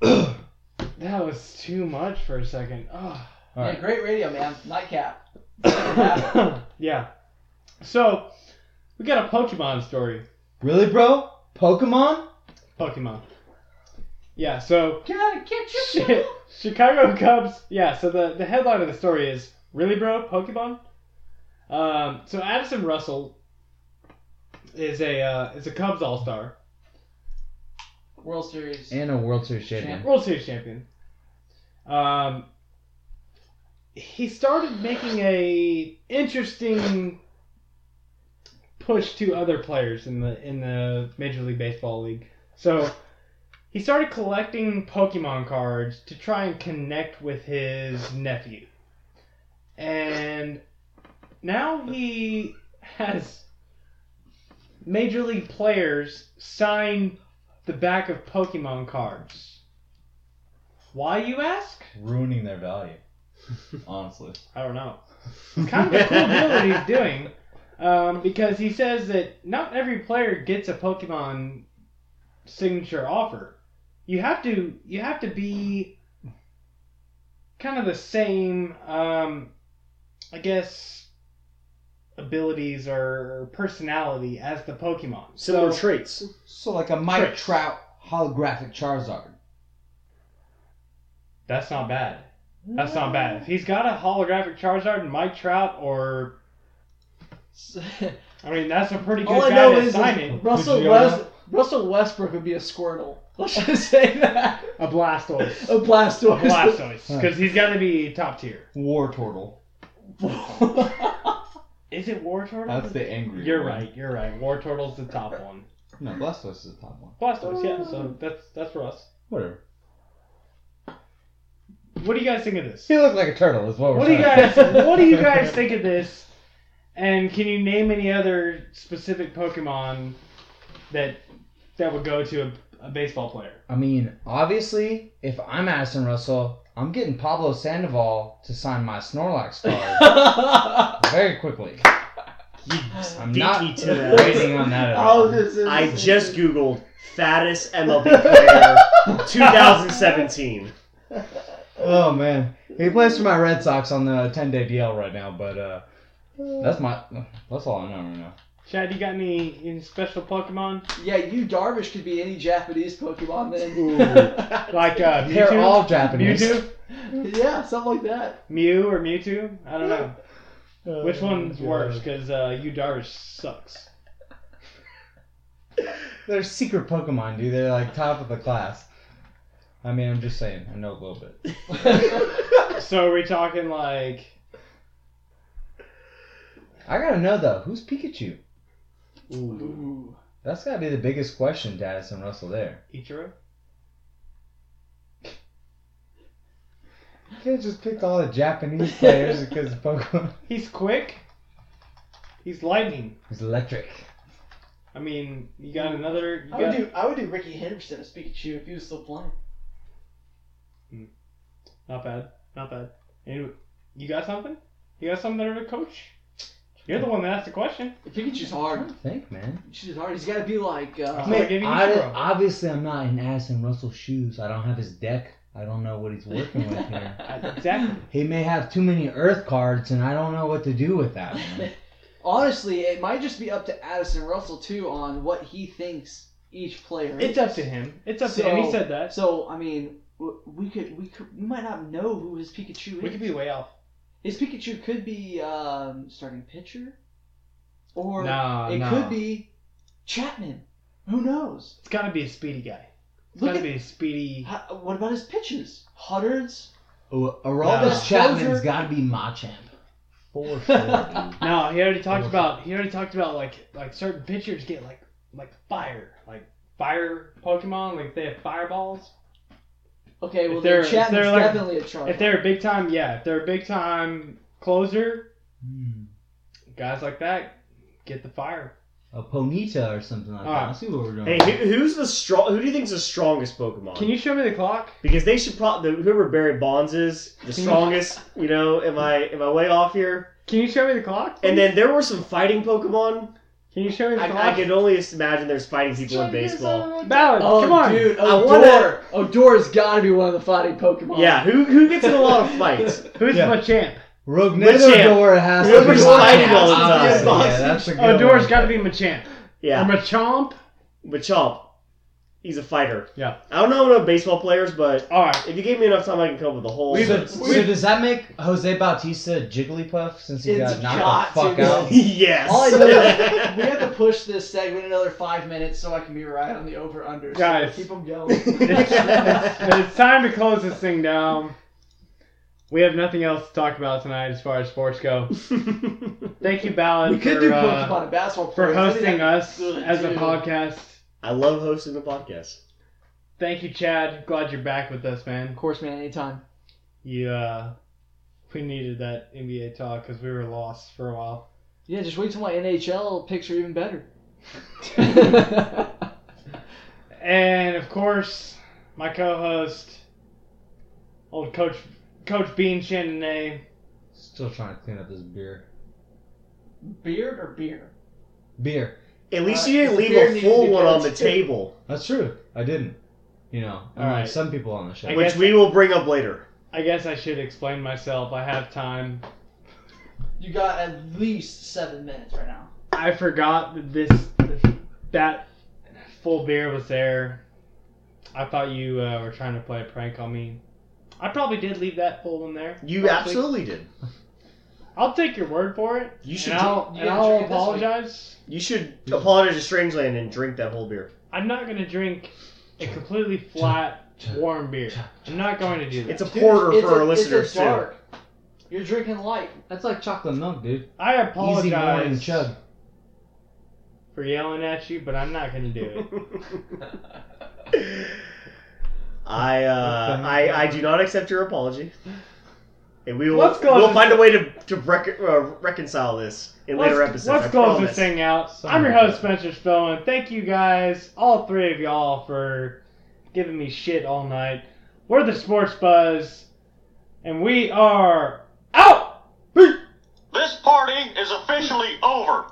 B: That was too much for a second. Oh.
C: Yeah, great radio, man. Nightcap. (coughs)
B: yeah. So, we got a Pokemon story.
E: Really, bro? Pokemon?
B: Pokemon. Yeah, so
C: Gotta catch your
B: Chi- Chicago Cubs. Yeah, so the, the headline of the story is Really, bro? Pokemon? Um, so Addison Russell is a uh, is a Cubs All Star,
C: World Series.
E: And a World Series champion.
B: World Series champion. Um, he started making a interesting push to other players in the in the Major League Baseball league. So he started collecting Pokemon cards to try and connect with his nephew. And now he has Major League players sign the back of Pokemon cards. Why, you ask?
E: Ruining their value. (laughs) Honestly.
B: I don't know. It's kind of a cool deal that he's doing um, because he says that not every player gets a Pokemon signature offer. You have to you have to be kind of the same, um, I guess, abilities or personality as the Pokemon.
D: Similar
B: So-
D: traits.
E: So like a Mike
B: Tricks.
E: Trout holographic Charizard.
B: That's not bad. That's not bad. If he's got a holographic Charizard and Mike Trout, or (laughs) I mean, that's a pretty good
C: All I know
B: to
C: is
B: sign it.
C: Russell West, Russell Westbrook would be a Squirtle. (laughs) Let's just say that.
B: A Blastoise.
C: A Blastoise.
B: A Blastoise, because he's got to be top tier.
E: War Turtle. (laughs)
B: Is it War Turtle?
E: That's the angry
B: You're
E: one.
B: right. You're right. War Turtle's the top (laughs) one.
E: No, Blastoise is the top one.
B: Blastoise, yeah. So uh, that's that's for us.
E: Whatever.
B: What do you guys think of this?
E: He looked like a turtle, is what we're
B: What do you guys (laughs) What do you guys think of this? And can you name any other specific Pokemon that that would go to a, a baseball player?
E: I mean, obviously, if I'm Addison Russell, I'm getting Pablo Sandoval to sign my Snorlax (laughs) card very quickly. I'm
D: beat
E: not
D: me to that.
E: waiting on that at all.
C: Oh, this is.
D: I just googled fattest MLB player (laughs) 2017.
E: Oh man, he plays for my Red Sox on the 10 day DL right now, but uh, that's my that's all I know right now.
B: Chad, you got any, any special Pokemon?
C: Yeah, Yu Darvish could be any Japanese Pokemon then. (laughs)
B: Like uh, Mewtwo?
E: They're all Japanese.
B: Mewtwo?
C: yeah, something like that.
B: Mew or Mewtwo? I don't know. Which one's
E: God.
B: worse? Because uh, Yu Darvish sucks. (laughs)
E: They're secret Pokemon, dude. They're like top of the class. I mean, I'm just saying. I know a little bit. (laughs)
B: So are we talking like
E: I gotta know though, who's Pikachu?
C: Ooh.
E: That's gotta be the biggest question to Addison Russell there.
B: Ichiro?
E: You can't just pick all the Japanese players (laughs) because of Pokemon.
B: He's quick. He's lightning.
E: He's electric.
B: I mean, you got another. You
C: I would do I would do Rickey Henderson as Pikachu if he was still playing. Hmm.
B: Not bad. Not bad. Anyway, you got something? You got something there to coach? You're the one that asked the question.
C: Pikachu's hard.
E: I don't think, man.
C: Pikachu's hard. He's got to be like. Uh,
B: I'm gonna give
E: I, obviously, I'm not in Addison Russell's shoes. I don't have his deck. I don't know what he's working with here. (laughs)
B: Exactly.
E: He may have too many Earth cards, and I don't know what to do with that. Man. (laughs)
C: honestly, it might just be up to Addison Russell too on what he thinks each player.
B: It's
C: is.
B: up to him. It's up to him. He said that.
C: So I mean, we could we could we might not know who his Pikachu is.
B: We could be way off.
C: His Pikachu could be um, starting pitcher, or
B: Nah,
C: it
B: nah.
C: could be Chapman. Who knows?
B: It's got to be a speedy guy. It's
C: Look
B: got to be a speedy.
C: How, what about his pitches? Huddards.
E: Oh, Aroldis
C: No.
E: Chapman's
C: Closer.
E: got to be Machamp. For sure. (laughs)
B: No, he already talked about. He already talked about like like certain pitchers get like like fire, like fire Pokemon, like they have fireballs.
C: Okay, well
B: If they're-
C: Chapman's
B: they're like-
C: definitely a Charizard.
B: If they're a big time, yeah, if they're a big time closer,
E: Hmm.
B: guys like that get the fire.
E: A Ponyta or something like that.
B: Alright.
E: I see what we're doing.
D: Hey, who, who's the strong? Who do you think's the strongest Pokemon?
B: Can you show me the clock?
D: Because they should probably whoever Barry Bonds is the strongest. You know, am I am I way off here?
B: Can you show me the clock?
D: And then there were some fighting Pokemon.
B: Can you show me
D: I. I can only imagine there's fighting people in baseball.
B: Ballard,
C: oh,
B: come on.
C: dude,
D: I
C: Odor.
D: wanna-
C: Odor's got to be one of the fighting Pokemon.
D: Yeah, who who gets in a lot of (laughs) fights?
B: Who's
E: Yeah.
B: my champ?
E: Rougned Odor has to
D: Whoever's
E: be
D: fighting all the
E: Machamp.
D: time.
E: Yeah, that's a good
B: Odor's
E: one.
B: got to be Machamp.
D: Yeah,
B: Or Machamp.
D: Machamp. He's a fighter.
B: Yeah.
D: I don't know enough baseball players, but
B: All right.
D: if you gave me enough time, I can come up with a whole.
E: So, so does that make Jose Bautista Jigglypuff since he
C: It's
E: got knocked
C: got
E: the fuck
C: to.
E: out? (laughs)
D: yes.
C: All I know is we have to push this segment another five minutes so I can be right on the over under.
B: Guys.
C: so keep them going. (laughs)
B: it's, it's- it's time to close this thing down. We have nothing else to talk about tonight as far as sports go. (laughs) Thank you, Ballard,
C: we could
B: for,
C: do
B: uh,
C: Pokemon and basketball
B: for
C: players. I think
B: hosting
C: that'd
B: us
C: good,
B: as a
C: too.
B: podcast.
D: I love hosting the podcast.
B: Thank you, Chad. Glad you're back with us, man.
C: Of course, man. Anytime.
B: You, uh, we needed that NBA talk because we were lost for a while.
C: Yeah, just wait till my NHL picks are even better. (laughs)
B: And of course, my co-host, old Coach Coach Bean Chandonay.
E: Still trying to clean up this beer.
C: Beard or beer?
E: Beer.
D: At least
C: Uh,
D: you didn't leave a full one on the
C: too.
D: table,
E: That's true. I didn't. You know, unlike
B: Alright.
E: some people on the show.
B: I
D: which
B: guess-
D: we will bring up later.
B: I guess I should explain myself. I have time.
C: You got at least seven minutes right now.
B: I forgot that this that full beer was there. I thought you uh, were trying to play a prank on me. I probably did leave that full one there.
D: You
B: Probably.
D: absolutely did.
B: I'll take your word for it.
D: You should
B: And I'll,
C: you
B: and I'll
C: drink it this
B: apologize.
D: You should apologize to Strangeland and drink that whole beer.
B: I'm not going to drink a completely flat, warm beer. I'm not going to do that.
D: It's a
C: Dude,
D: porter
C: it's
D: for
C: a-
D: our listeners
C: it's a
D: too.
C: dark. You're drinking light.
E: That's like chocolate milk, dude.
B: I
E: Easy morning
B: apologize
E: chug.
B: for yelling at you, but I'm not going to do it. (laughs)
D: I uh, I I do not accept your apology, and we will
B: Let's go
D: we'll find a way to to uh, reconcile this in
B: let's, later
D: episodes.
B: Let's
D: I
B: close
D: promise.
B: this thing out. I'm your host Spencer Spillman. Thank you guys, all three of y'all, for giving me shit all night. We're the Sports Buzz, and we are out. This party is officially over.